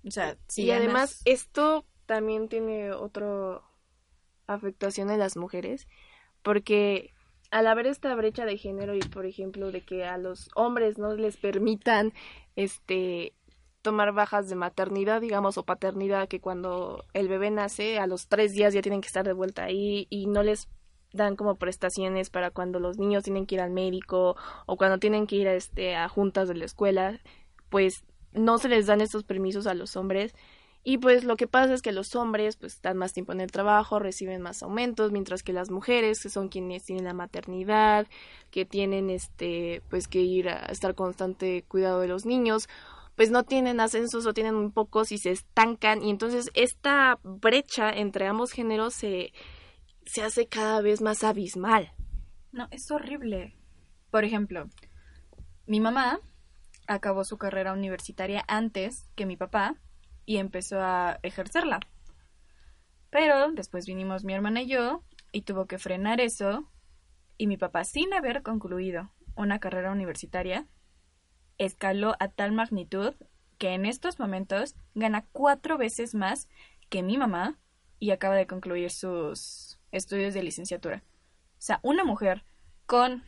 O sea, si y además esto también tiene otra afectación en las mujeres, porque al haber esta brecha de género y por ejemplo de que a los hombres no les permitan este tomar bajas de maternidad, digamos, o paternidad, que cuando el bebé nace, a los tres días ya tienen que estar de vuelta ahí y no les dan como prestaciones para cuando los niños tienen que ir al médico o cuando tienen que ir a, este, a juntas de la escuela, pues no se les dan estos permisos a los hombres y pues lo que pasa es que los hombres pues están más tiempo en el trabajo, reciben más aumentos, mientras que las mujeres, que son quienes tienen la maternidad, que tienen este pues que ir a estar constante cuidado de los niños, pues no tienen ascensos o tienen muy pocos y se estancan y entonces esta brecha entre ambos géneros se se hace cada vez más abismal. No, es horrible. Por ejemplo, mi mamá acabó su carrera universitaria antes que mi papá y empezó a ejercerla. Pero después vinimos mi hermana y yo y tuvo que frenar eso y mi papá sin haber concluido una carrera universitaria escaló a tal magnitud que en estos momentos gana cuatro veces más que mi mamá y acaba de concluir sus estudios de licenciatura. O sea, una mujer con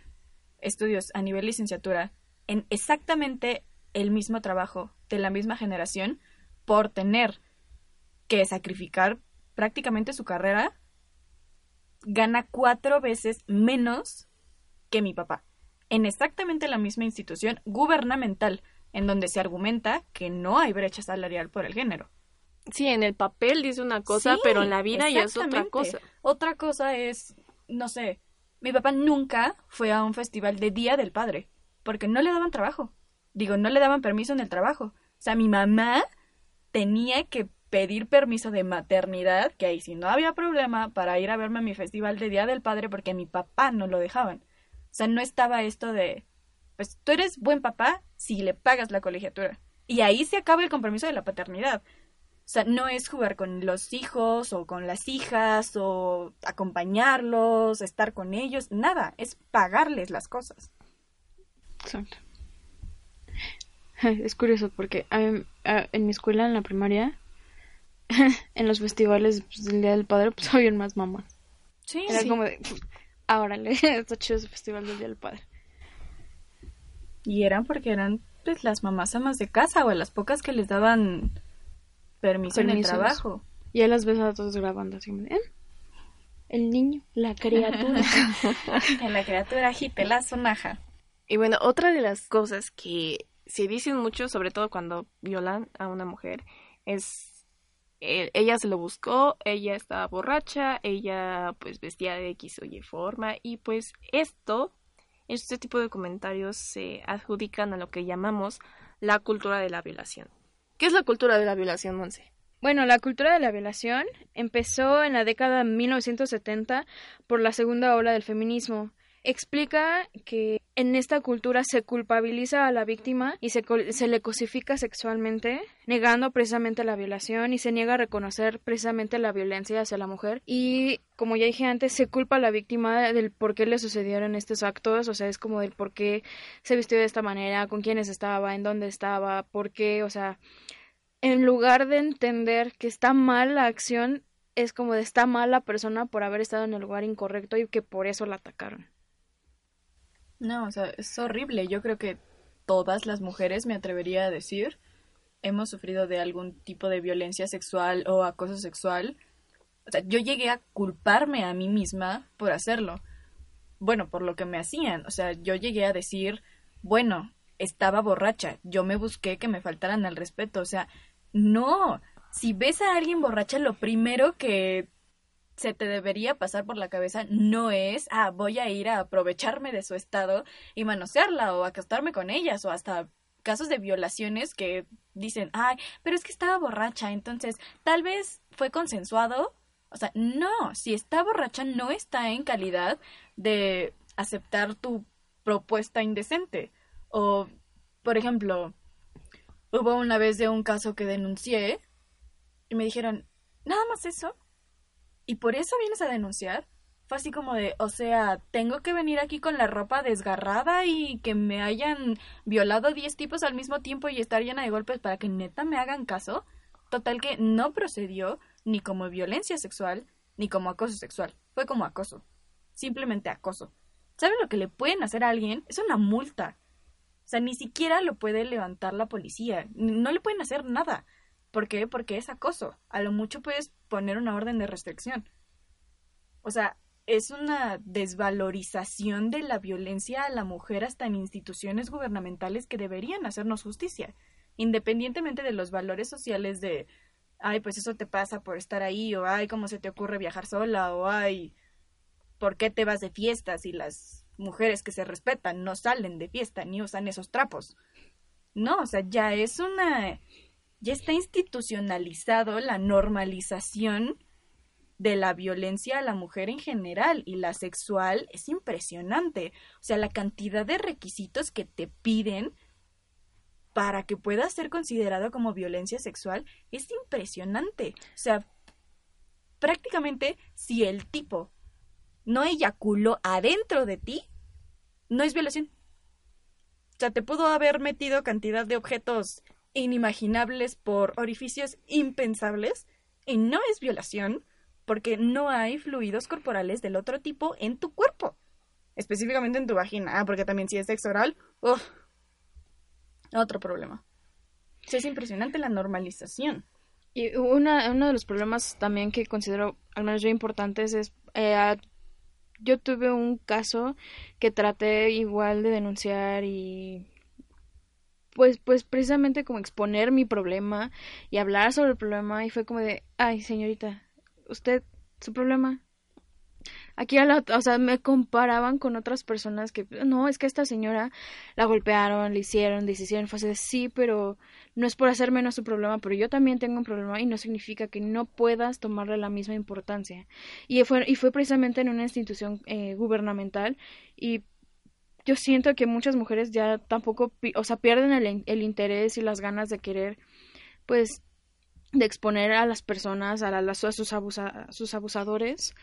estudios a nivel licenciatura en exactamente el mismo trabajo de la misma generación por tener que sacrificar prácticamente su carrera, gana cuatro veces menos que mi papá, en exactamente la misma institución gubernamental, en donde se argumenta que no hay brecha salarial por el género. Sí, en el papel dice una cosa, pero en la vida ya es otra cosa. Otra cosa es, no sé, mi papá nunca fue a un festival de Día del Padre, porque no le daban trabajo. Digo, no le daban permiso en el trabajo. O sea, mi mamá tenía que pedir permiso de maternidad, que ahí sí no había problema, para ir a verme a mi festival de Día del Padre porque mi papá no lo dejaban. O sea, no estaba esto de, pues tú eres buen papá si le pagas la colegiatura. Y ahí se acaba el compromiso de la paternidad. O sea, no es jugar con los hijos o con las hijas o acompañarlos, estar con ellos, nada, es pagarles las cosas. Exacto. Es curioso porque en mi escuela, en la primaria, en los festivales pues, del Día del Padre, pues habían más mamás. Sí, Era sí. como de, ahora está chido ese festival del Día del Padre. Y eran porque eran pues las mamás amas de casa o las pocas que les daban permiso en el trabajo. Y ya las ves a todos grabando así "¿Eh? El niño, la criatura. La criatura agite la sonaja. Y bueno, otra de las cosas que se dicen mucho, sobre todo cuando violan a una mujer, es eh, ella se lo buscó, ella estaba borracha, ella pues vestía de X o Y forma y pues esto, este tipo de comentarios se adjudican a lo que llamamos la cultura de la violación. ¿Qué es la cultura de la violación, Monse? Bueno, la cultura de la violación empezó en la década de 1970 por la segunda ola del feminismo. Explica que en esta cultura se culpabiliza a la víctima y se, se le cosifica sexualmente, negando precisamente la violación y se niega a reconocer precisamente la violencia hacia la mujer. Y como ya dije antes, se culpa a la víctima del por qué le sucedieron estos actos, o sea, es como del por qué se vistió de esta manera, con quiénes estaba, en dónde estaba, por qué, o sea, en lugar de entender que está mal la acción, es como de esta mala persona por haber estado en el lugar incorrecto y que por eso la atacaron. No, o sea, es horrible. Yo creo que todas las mujeres, me atrevería a decir, hemos sufrido de algún tipo de violencia sexual o acoso sexual. O sea, yo llegué a culparme a mí misma por hacerlo. Bueno, por lo que me hacían. O sea, yo llegué a decir, bueno, estaba borracha, yo me busqué que me faltaran al respeto. O sea, no. Si ves a alguien borracha, lo primero que se te debería pasar por la cabeza no es, ah, voy a ir a aprovecharme de su estado y manosearla o acostarme con ellas o hasta casos de violaciones que dicen, ay, pero es que estaba borracha, entonces tal vez fue consensuado. O sea, no, si está borracha no está en calidad de aceptar tu propuesta indecente. O, por ejemplo, hubo una vez de un caso que denuncié y me dijeron, nada más eso. ¿Y por eso vienes a denunciar? Fue así como de, o sea, tengo que venir aquí con la ropa desgarrada y que me hayan violado 10 tipos al mismo tiempo y estar llena de golpes para que neta me hagan caso. Total que no procedió ni como violencia sexual ni como acoso sexual. Fue como acoso. Simplemente acoso. ¿Saben lo que le pueden hacer a alguien? Es una multa. O sea, ni siquiera lo puede levantar la policía. No le pueden hacer nada. ¿Por qué? Porque es acoso. A lo mucho puedes poner una orden de restricción. O sea, es una desvalorización de la violencia a la mujer hasta en instituciones gubernamentales que deberían hacernos justicia, independientemente de los valores sociales de, ay, pues eso te pasa por estar ahí, o ay, cómo se te ocurre viajar sola, o ay, ¿por qué te vas de fiesta si las mujeres que se respetan no salen de fiesta ni usan esos trapos? No, o sea, ya es una ya está institucionalizado la normalización de la violencia a la mujer en general y la sexual es impresionante. O sea, la cantidad de requisitos que te piden para que pueda ser considerado como violencia sexual es impresionante. O sea, prácticamente si el tipo no eyaculó adentro de ti, no es violación. O sea, te pudo haber metido cantidad de objetos inimaginables por orificios impensables y no es violación porque no hay fluidos corporales del otro tipo en tu cuerpo. Específicamente en tu vagina. Ah, porque también si es sexo oral, otro problema. es impresionante la normalización. Y una, uno de los problemas también que considero, al menos yo, importantes es... Eh, yo tuve un caso que traté igual de denunciar y pues, pues precisamente como exponer mi problema y hablar sobre el problema y fue como de, ay señorita, usted, su problema. Aquí a la, o sea, me comparaban con otras personas que, no, es que esta señora la golpearon, le hicieron, deshicieron, fue así, sí, pero no es por hacer menos su problema, pero yo también tengo un problema y no significa que no puedas tomarle la misma importancia. Y fue, y fue precisamente en una institución eh, gubernamental y yo siento que muchas mujeres ya tampoco, o sea, pierden el, interés y las ganas de querer, pues, de exponer a las personas, a, a, sus, abusa, sus abusadores,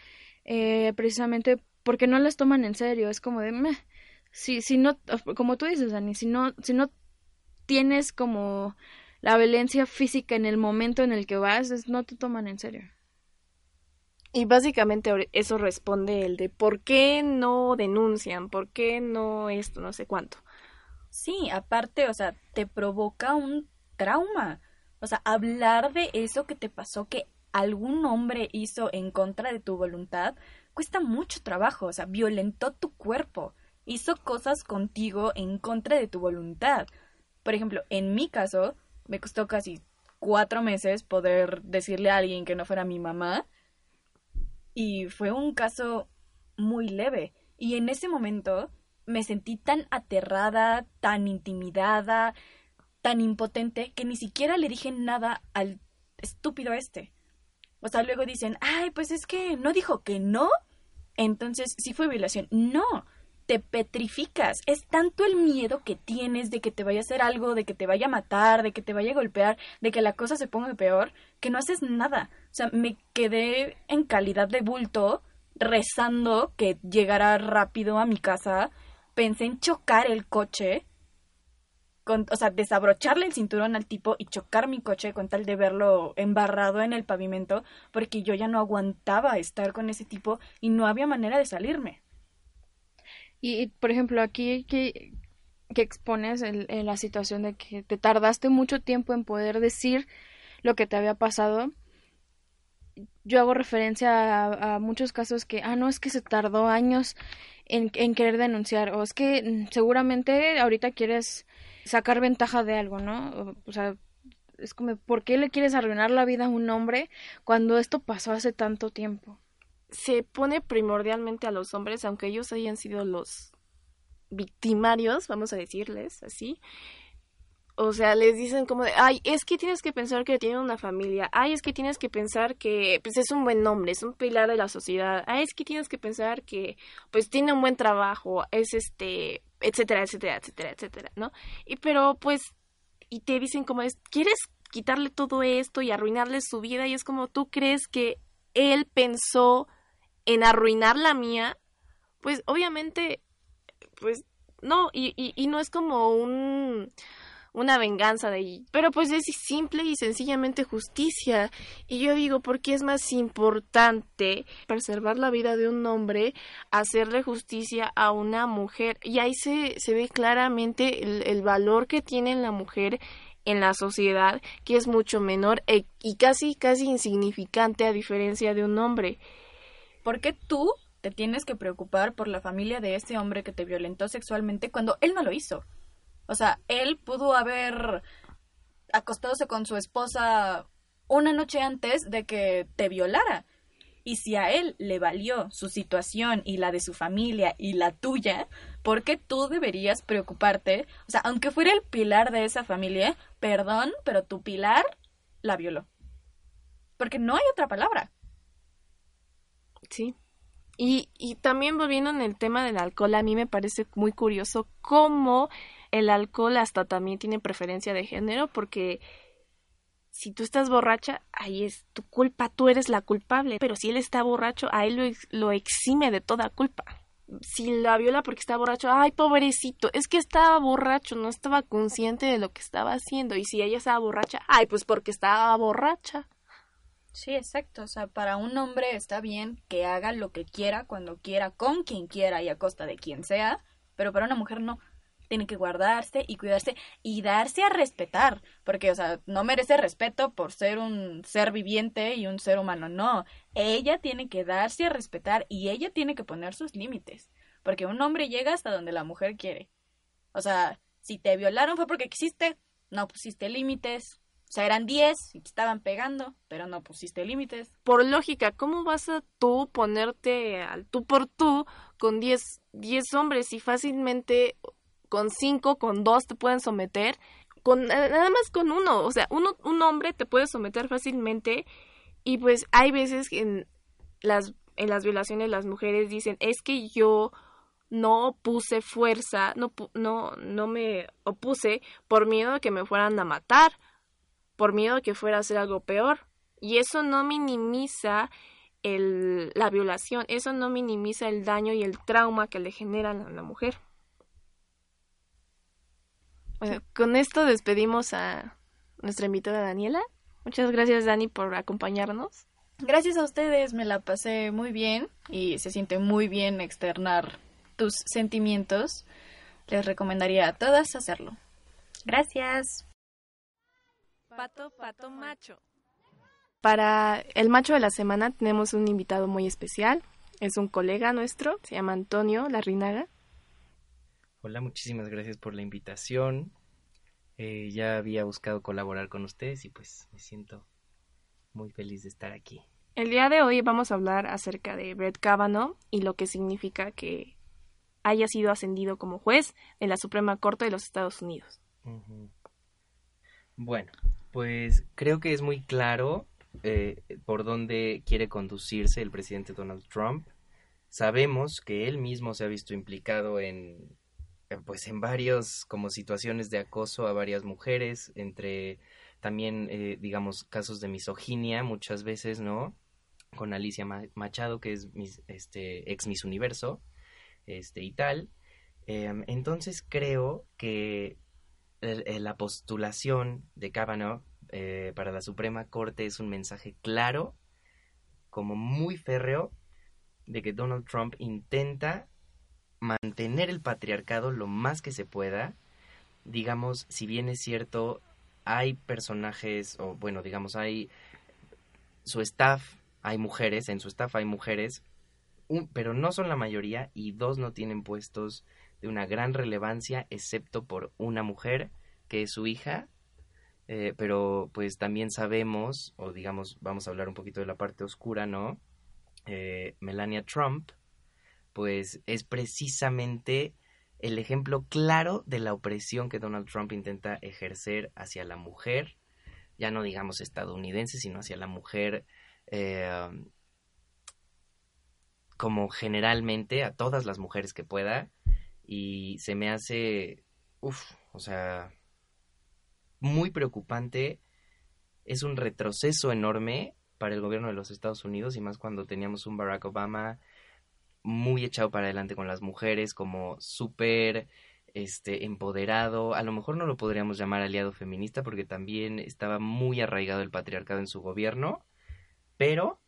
eh, precisamente porque no les toman en serio. Es como de, meh, si, si no, como tú dices, Dani, si no, si no tienes como la violencia física en el momento en el que vas, no te toman en serio. Y básicamente eso responde el de por qué no denuncian, por qué no esto, no sé cuánto. Sí, aparte, o sea, te provoca un trauma. O sea, hablar de eso que te pasó, que algún hombre hizo en contra de tu voluntad, cuesta mucho trabajo. O sea, violentó tu cuerpo, hizo cosas contigo en contra de tu voluntad. Por ejemplo, en mi caso, me costó casi cuatro meses poder decirle a alguien que no fuera mi mamá y fue un caso muy leve. Y en ese momento me sentí tan aterrada, tan intimidada, tan impotente, que ni siquiera le dije nada al estúpido este. O sea, luego dicen, ay, pues es que no dijo que no. Entonces sí fue violación. No, te petrificas. Es tanto el miedo que tienes de que te vaya a hacer algo, de que te vaya a matar, de que te vaya a golpear, de que la cosa se ponga peor, que no haces nada. O sea, me quedé en calidad de bulto rezando que llegara rápido a mi casa. Pensé en chocar el coche con, o sea, desabrocharle el cinturón al tipo y chocar mi coche con tal de verlo embarrado en el pavimento, porque yo ya no aguantaba estar con ese tipo y no había manera de salirme. Y, por ejemplo, aquí que, que expones el, la situación de que te tardaste mucho tiempo en poder decir lo que te había pasado, yo hago referencia a, muchos casos que, ah, no, es que se tardó años en, querer denunciar, o es que mm, seguramente ahorita quieres sacar ventaja de algo, ¿no? O, sea, es como, ¿por qué le quieres arruinar la vida a un hombre cuando esto pasó hace tanto tiempo? Se pone primordialmente a los hombres, aunque ellos hayan sido los victimarios, vamos a decirles así, o sea, les dicen como de, ay, es que tienes que pensar que tiene una familia, ay, es que tienes que pensar que pues es un buen hombre, es un pilar de la sociedad, ay, es que tienes que pensar que pues tiene un buen trabajo, es este, etcétera, etcétera, etcétera, etcétera, ¿no? Y pero pues, y te dicen como es, ¿quieres quitarle todo esto y arruinarle su vida? Y es como, ¿tú crees que él pensó en arruinar la mía? Pues obviamente, pues no, y, y, y no es como un una venganza de ahí. Pero pues es simple y sencillamente justicia. Y yo digo, ¿por qué es más importante preservar la vida de un hombre, hacerle justicia a una mujer? Y ahí se, se ve claramente el, el valor que tiene la mujer en la sociedad, que es mucho menor e, y casi, casi insignificante a diferencia de un hombre. ¿Por qué tú te tienes que preocupar por la familia de ese hombre que te violentó sexualmente cuando él no lo hizo? O sea, él pudo haber acostadose con su esposa una noche antes de que te violara. Y si a él le valió su situación y la de su familia y la tuya, ¿por qué tú deberías preocuparte? O sea, aunque fuera el pilar de esa familia, perdón, pero tu pilar la violó. Porque no hay otra palabra. Sí. Y, y también volviendo en el tema del alcohol, a mí me parece muy curioso cómo el alcohol hasta también tiene preferencia de género porque si tú estás borracha, ahí es tu culpa, tú eres la culpable. Pero si él está borracho, a él lo, exime de toda culpa. Si la viola porque está borracho, ay, pobrecito, es que estaba borracho, no estaba consciente de lo que estaba haciendo. Y si ella estaba borracha, ay, pues porque estaba borracha. Sí, exacto. O sea, para un hombre está bien que haga lo que quiera, cuando quiera, con quien quiera y a costa de quien sea, pero para una mujer no tiene que guardarse y cuidarse y darse a respetar, porque, o sea, no merece respeto por ser un ser viviente y un ser humano, no, ella tiene que darse a respetar y ella tiene que poner sus límites, porque un hombre llega hasta donde la mujer quiere. O sea, si te violaron fue porque quisiste, no pusiste límites. O sea, eran 10 y te estaban pegando, pero no pusiste límites. Por lógica, ¿cómo vas a tú ponerte al tú por tú con 10 diez hombres y fácilmente con cinco, con dos te pueden someter, con nada más con uno, o sea, uno, un hombre te puede someter fácilmente y pues hay veces que en las, en las violaciones las mujeres dicen, es que yo no puse fuerza, no, no, no me opuse por miedo a que me fueran a matar, por miedo a que fuera a hacer algo peor. Y eso no minimiza el, la violación, eso no minimiza el daño y el trauma que le generan a la mujer. Bueno, con esto despedimos a nuestra invitada Daniela. Muchas gracias Dani por acompañarnos. Gracias a ustedes, me la pasé muy bien y se siente muy bien externar tus sentimientos. Les recomendaría a todas hacerlo. Gracias. Pato, pato, macho. Para el macho de la semana tenemos un invitado muy especial. Es un colega nuestro, se llama Antonio Larrinaga. Hola, muchísimas gracias por la invitación. Eh, ya había buscado colaborar con ustedes y pues me siento muy feliz de estar aquí. El día de hoy vamos a hablar acerca de Brett Kavanaugh y lo que significa que haya sido ascendido como juez en la Suprema Corte de los Estados Unidos. Bueno, pues creo que es muy claro eh, por dónde quiere conducirse el presidente Donald Trump. Sabemos que él mismo se ha visto implicado en pues en varios como situaciones de acoso a varias mujeres, entre también eh, digamos casos de misoginia muchas veces, ¿no? Con Alicia Machado, que es este ex Miss Universo, este y tal. Em, entonces creo que la postulación de Kavanaugh eh, para la Suprema Corte es un mensaje claro, como muy férreo, de que Donald Trump intenta mantener el patriarcado lo más que se pueda. Digamos, si bien es cierto, hay personajes, o bueno, digamos, hay su staff, hay mujeres, en su staff hay mujeres, pero no son la mayoría y dos no tienen puestos de una gran relevancia, excepto por una mujer, que es su hija, eh, pero pues también sabemos, o digamos, vamos a hablar un poquito de la parte oscura, ¿no? Eh, Melania Trump, pues es precisamente el ejemplo claro de la opresión que Donald Trump intenta ejercer hacia la mujer, ya no digamos estadounidense, sino hacia la mujer eh, como generalmente a todas las mujeres que pueda y se me hace, uff, o sea, muy preocupante, es un retroceso enorme para el gobierno de los Estados Unidos y más cuando teníamos un Barack Obama muy echado para adelante con las mujeres, como súper este empoderado, a lo mejor no lo podríamos llamar aliado feminista porque también estaba muy arraigado el patriarcado en su gobierno, pero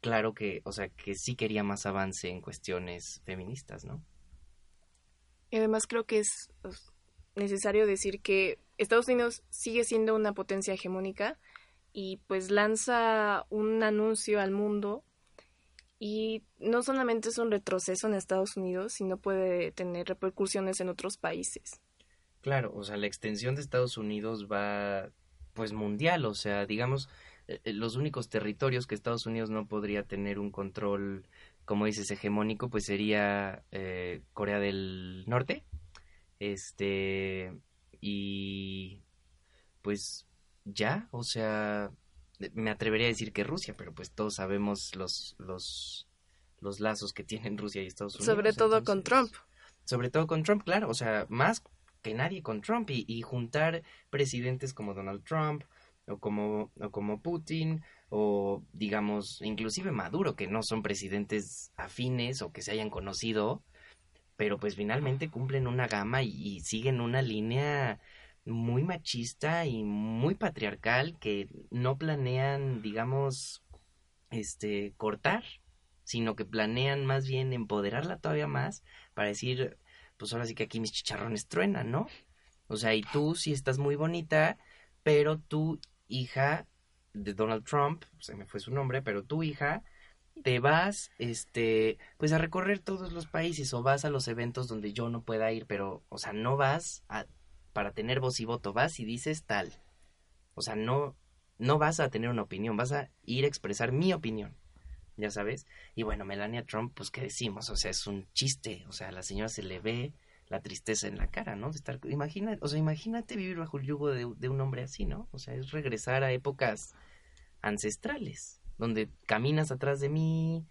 claro que, o sea, que sí quería más avance en cuestiones feministas, ¿no? Y además creo que es necesario decir que Estados Unidos sigue siendo una potencia hegemónica y pues lanza un anuncio al mundo y no solamente es un retroceso en Estados Unidos, sino puede tener repercusiones en otros países. Claro, o sea, la extensión de Estados Unidos va pues mundial, o sea, digamos, eh, eh, los únicos territorios que Estados Unidos no podría tener un control, como dices, hegemónico, pues sería eh, Corea del Norte, este, y pues ya, o sea, me atrevería a decir que Rusia, pero pues todos sabemos los, los, los lazos que tienen Rusia y Estados Unidos. Sobre todo con Trump. Sobre todo con Trump, claro, o sea, más que nadie con Trump y, y juntar presidentes como Donald Trump o como, o como Putin o digamos inclusive Maduro, que no son presidentes afines o que se hayan conocido, pero pues finalmente cumplen una gama y, siguen una línea muy machista y muy patriarcal que no planean, digamos, este, cortar, sino que planean más bien empoderarla todavía más para decir, pues ahora sí que aquí mis chicharrones truenan, ¿no? O sea, y tú sí estás muy bonita, pero tu hija de Donald Trump, se me fue su nombre, pero tu hija te vas, este, pues a recorrer todos los países o vas a los eventos donde yo no pueda ir, pero, o sea, no vas a, para tener voz y voto, vas y dices tal. O sea, no, no vas a tener una opinión, vas a ir a expresar mi opinión, ya sabes. Y bueno, Melania Trump, pues, ¿qué decimos? O sea, es un chiste, o sea, a la señora se le ve la tristeza en la cara, ¿no? De estar, imagina, o sea, imagínate vivir bajo el yugo de, de un hombre así, ¿no? O sea, es regresar a épocas ancestrales donde caminas atrás de mí,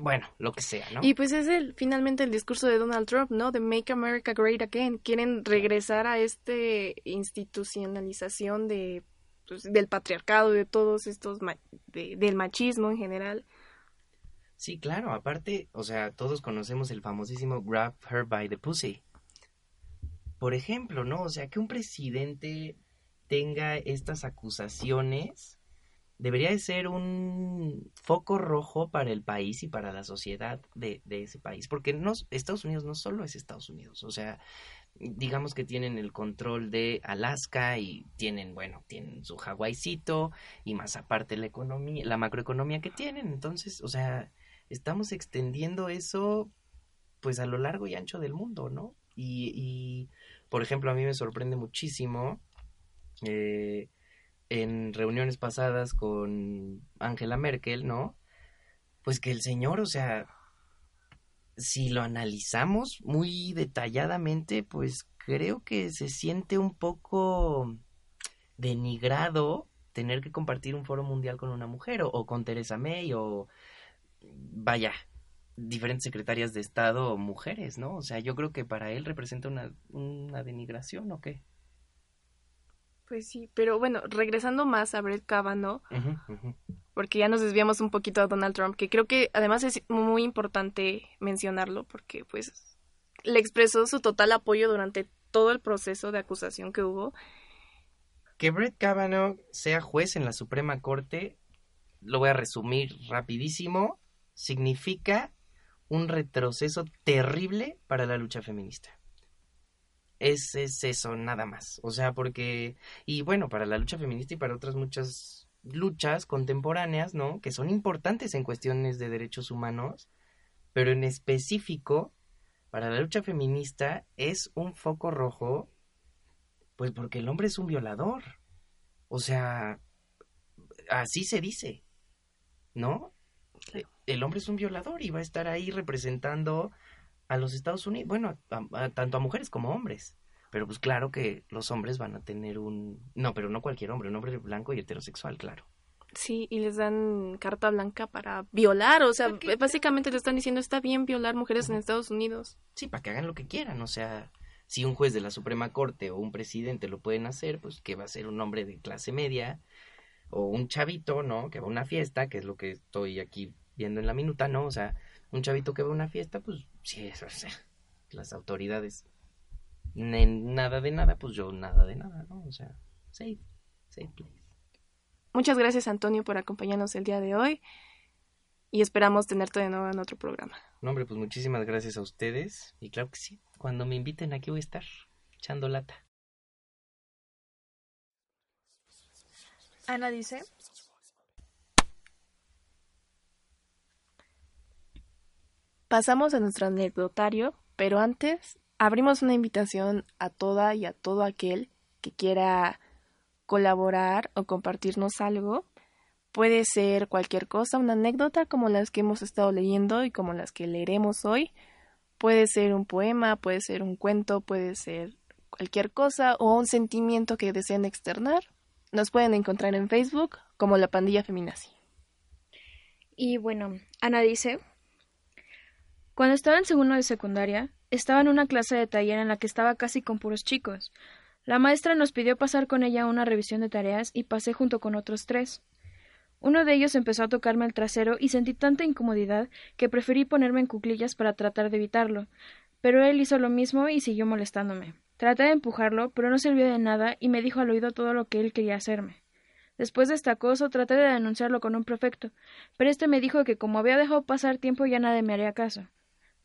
bueno, lo que sea, ¿no? Y pues es el, finalmente el discurso de Donald Trump, ¿no? De Make America Great Again. Quieren regresar a este institucionalización de, pues, del patriarcado, de todos estos, del machismo en general. Sí, claro, aparte, o sea, todos conocemos el famosísimo Grab Her by the Pussy. Por ejemplo, ¿no? O sea, que un presidente tenga estas acusaciones debería de ser un foco rojo para el país y para la sociedad de, ese país, porque no, Estados Unidos no solo es Estados Unidos, o sea, digamos que tienen el control de Alaska y tienen, bueno, tienen su Hawaiicito y más aparte la economía, la macroeconomía que tienen, entonces, o sea, estamos extendiendo eso pues a lo largo y ancho del mundo, ¿no? Y, y por ejemplo, a mí me sorprende muchísimo eh, en reuniones pasadas con Angela Merkel, ¿no? Pues que el señor, o sea, si lo analizamos muy detalladamente, pues creo que se siente un poco denigrado tener que compartir un foro mundial con una mujer o, con Teresa May o vaya, diferentes secretarias de Estado mujeres, ¿no? O sea, yo creo que para él representa una, una denigración o qué. Pues sí, pero bueno, regresando más a Brett Kavanaugh, porque ya nos desviamos un poquito a Donald Trump, que creo que además es muy importante mencionarlo, porque pues le expresó su total apoyo durante todo el proceso de acusación que hubo. Que Brett Kavanaugh sea juez en la Suprema Corte, lo voy a resumir rapidísimo, significa un retroceso terrible para la lucha feminista. Es, es eso, nada más. O sea, porque, y bueno, para la lucha feminista y para otras muchas luchas contemporáneas, ¿no? Que son importantes en cuestiones de derechos humanos, pero en específico, para la lucha feminista es un foco rojo, pues porque el hombre es un violador. O sea, así se dice, ¿no? El hombre es un violador y va a estar ahí representando a los Estados Unidos, bueno, tanto a mujeres como a hombres. Pero pues claro que los hombres van a tener un... No, pero no cualquier hombre, un hombre blanco y heterosexual, claro. Sí, y les dan carta blanca para violar, o sea, básicamente le están diciendo está bien violar mujeres en Estados Unidos. Sí, para que hagan lo que quieran, o sea, si un juez de la Suprema Corte o un presidente lo pueden hacer, pues que va a ser un hombre de clase media o un chavito, ¿no? Que va a una fiesta, que es lo que estoy aquí viendo en la minuta, ¿no? O sea, un chavito que va a una fiesta, pues sí, eso, o sea, las autoridades nada de nada, pues yo nada de nada, ¿no? O sea, safe, safe place. Muchas gracias, Antonio, por acompañarnos el día de hoy y esperamos tenerte de nuevo en otro programa. No, hombre, pues muchísimas gracias a ustedes y claro que sí, cuando me inviten aquí voy a estar echando lata. Ana dice. Pasamos a nuestro anecdotario, pero antes abrimos una invitación a toda y a todo aquel que quiera colaborar o compartirnos algo. Puede ser cualquier cosa, una anécdota como las que hemos estado leyendo y como las que leeremos hoy. Puede ser un poema, puede ser un cuento, puede ser cualquier cosa o un sentimiento que deseen externar. Nos pueden encontrar en Facebook como la pandilla feminazi. Y bueno, Ana dice, cuando estaba en segundo de secundaria, estaba en una clase de taller en la que estaba casi con puros chicos. La maestra nos pidió pasar con ella una revisión de tareas y pasé junto con otros tres. Uno de ellos empezó a tocarme el trasero y sentí tanta incomodidad que preferí ponerme en cuclillas para tratar de evitarlo, pero él hizo lo mismo y siguió molestándome. Traté de empujarlo, pero no sirvió de nada y me dijo al oído todo lo que él quería hacerme. Después de este acoso traté de denunciarlo con un prefecto, pero este me dijo que como había dejado pasar tiempo ya nadie me haría caso.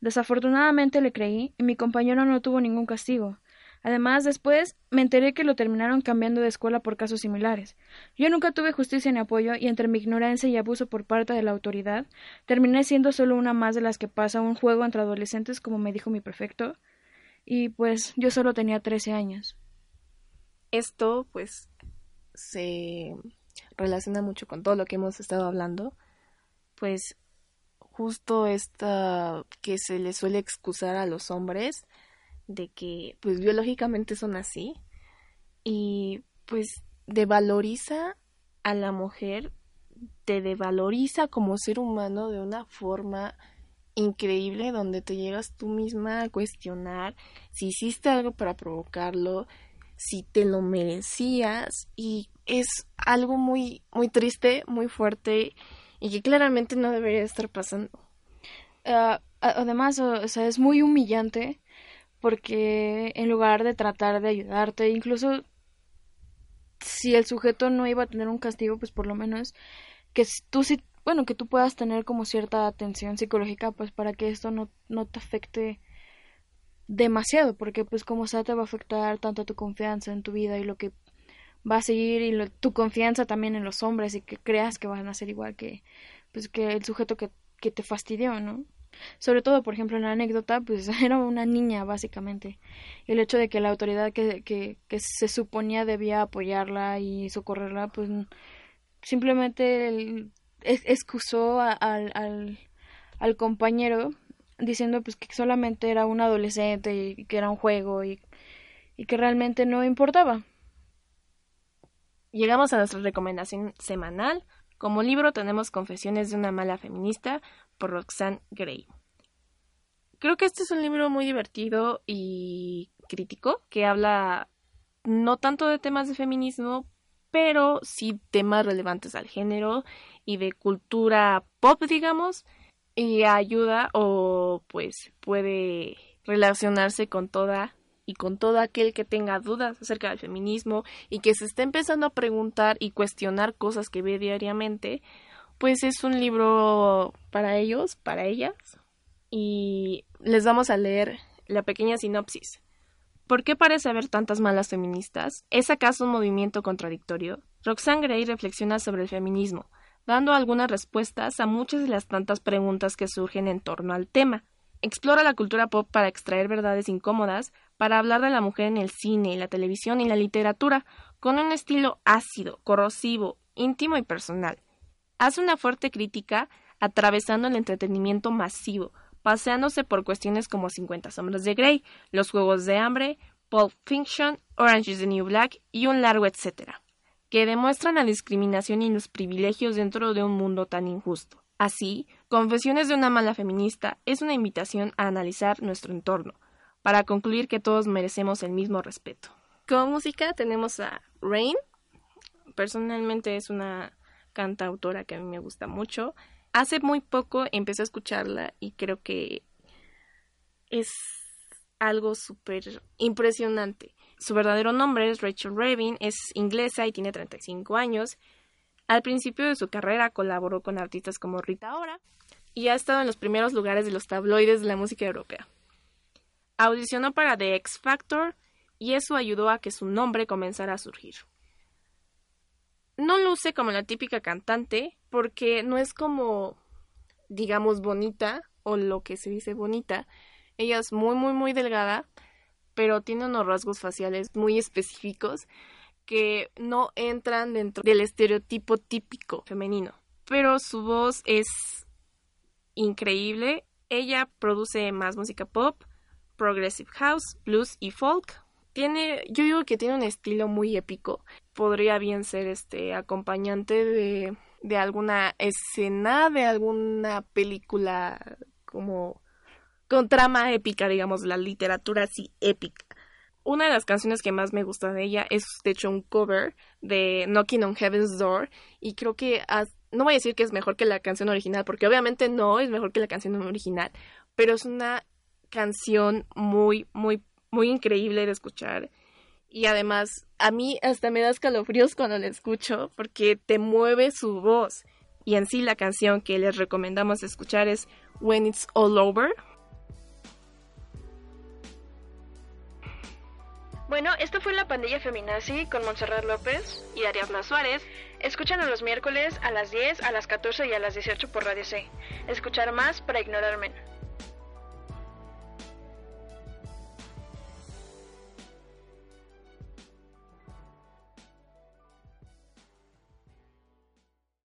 Desafortunadamente le creí y mi compañero no tuvo ningún castigo. Además, después me enteré que lo terminaron cambiando de escuela por casos similares. Yo nunca tuve justicia ni apoyo y entre mi ignorancia y abuso por parte de la autoridad, terminé siendo solo una más de las que pasa un juego entre adolescentes, como me dijo mi prefecto. Y pues yo solo tenía trece años. Esto, pues, se relaciona mucho con todo lo que hemos estado hablando. Pues justo esta que se le suele excusar a los hombres de que pues biológicamente son así y pues devaloriza a la mujer, te devaloriza como ser humano de una forma increíble donde te llegas tú misma a cuestionar si hiciste algo para provocarlo, si te lo merecías y es algo muy muy triste, muy fuerte y que claramente no debería estar pasando. Ah, además, o sea, es muy humillante porque en lugar de tratar de ayudarte, incluso si el sujeto no iba a tener un castigo, pues por lo menos que tú sí, bueno, que tú puedas tener como cierta atención psicológica, pues para que esto no, no te afecte demasiado, porque pues como sea te va a afectar tanto tu confianza en tu vida y lo que va a seguir y tu confianza también en los hombres y que creas que van a ser igual que pues que el sujeto que, que te fastidió, ¿no? Sobre todo, por ejemplo, en la anécdota, pues era una niña, básicamente. El hecho de que la autoridad que, que, que se suponía debía apoyarla y socorrerla, pues simplemente excusó al, al, al compañero diciendo pues que solamente era un adolescente y que era un juego y, y que realmente no importaba. Llegamos a nuestra recomendación semanal. Como libro tenemos Confesiones de una mala feminista por Roxanne Gray. Creo que este es un libro muy divertido y crítico que habla no tanto de temas de feminismo, pero sí temas relevantes al género y de cultura pop, digamos, y ayuda o pues puede relacionarse con toda y con todo aquel que tenga dudas acerca del feminismo y que se esté empezando a preguntar y cuestionar cosas que ve diariamente, pues es un libro para ellos, para ellas. Y les vamos a leer la pequeña sinopsis. ¿Por qué parece haber tantas malas feministas? ¿Es acaso un movimiento contradictorio? Roxane Gray reflexiona sobre el feminismo, dando algunas respuestas a muchas de las tantas preguntas que surgen en torno al tema. Explora la cultura pop para extraer verdades incómodas, para hablar de la mujer en el cine, la televisión y la literatura, con un estilo ácido, corrosivo, íntimo y personal. Hace una fuerte crítica atravesando el entretenimiento masivo, paseándose por cuestiones como 50 sombras de Grey, Los Juegos de Hambre, Pulp Fiction, Orange is the New Black y un largo etcétera, que demuestran la discriminación y los privilegios dentro de un mundo tan injusto. Así, Confesiones de una mala feminista es una invitación a analizar nuestro entorno, para concluir que todos merecemos el mismo respeto. Como música tenemos a Rain. Personalmente es una cantautora que a mí me gusta mucho. Hace muy poco empecé a escucharla y creo que es algo súper impresionante. Su verdadero nombre es Rachel Rabin, es inglesa y tiene 35 años. Al principio de su carrera colaboró con artistas como Rita Ora y ha estado en los primeros lugares de los tabloides de la música europea. Audicionó para The X Factor y eso ayudó a que su nombre comenzara a surgir. No luce como la típica cantante porque no es como, digamos, bonita o lo que se dice bonita. Ella es muy, muy, muy delgada, pero tiene unos rasgos faciales muy específicos que no entran dentro del estereotipo típico femenino. Pero su voz es increíble. Ella produce más música pop, progressive house, blues y folk. Tiene, yo digo que tiene un estilo muy épico. Podría bien ser este acompañante de, de alguna escena, de alguna película como con trama épica, digamos, la literatura así épica. Una de las canciones que más me gusta de ella es, de hecho, un cover de Knocking on Heaven's Door. Y creo que, no voy a decir que es mejor que la canción original, porque obviamente no es mejor que la canción original, pero es una canción muy, muy, muy increíble de escuchar. Y además, a mí hasta me da escalofríos cuando la escucho, porque te mueve su voz. Y en sí la canción que les recomendamos escuchar es When It's All Over Bueno, esto fue La Pandilla Feminazi con Montserrat López y Ariadna Suárez. Escúchanos los miércoles a las 10, a las 14 y a las 18 por Radio C. Escuchar más para ignorarme.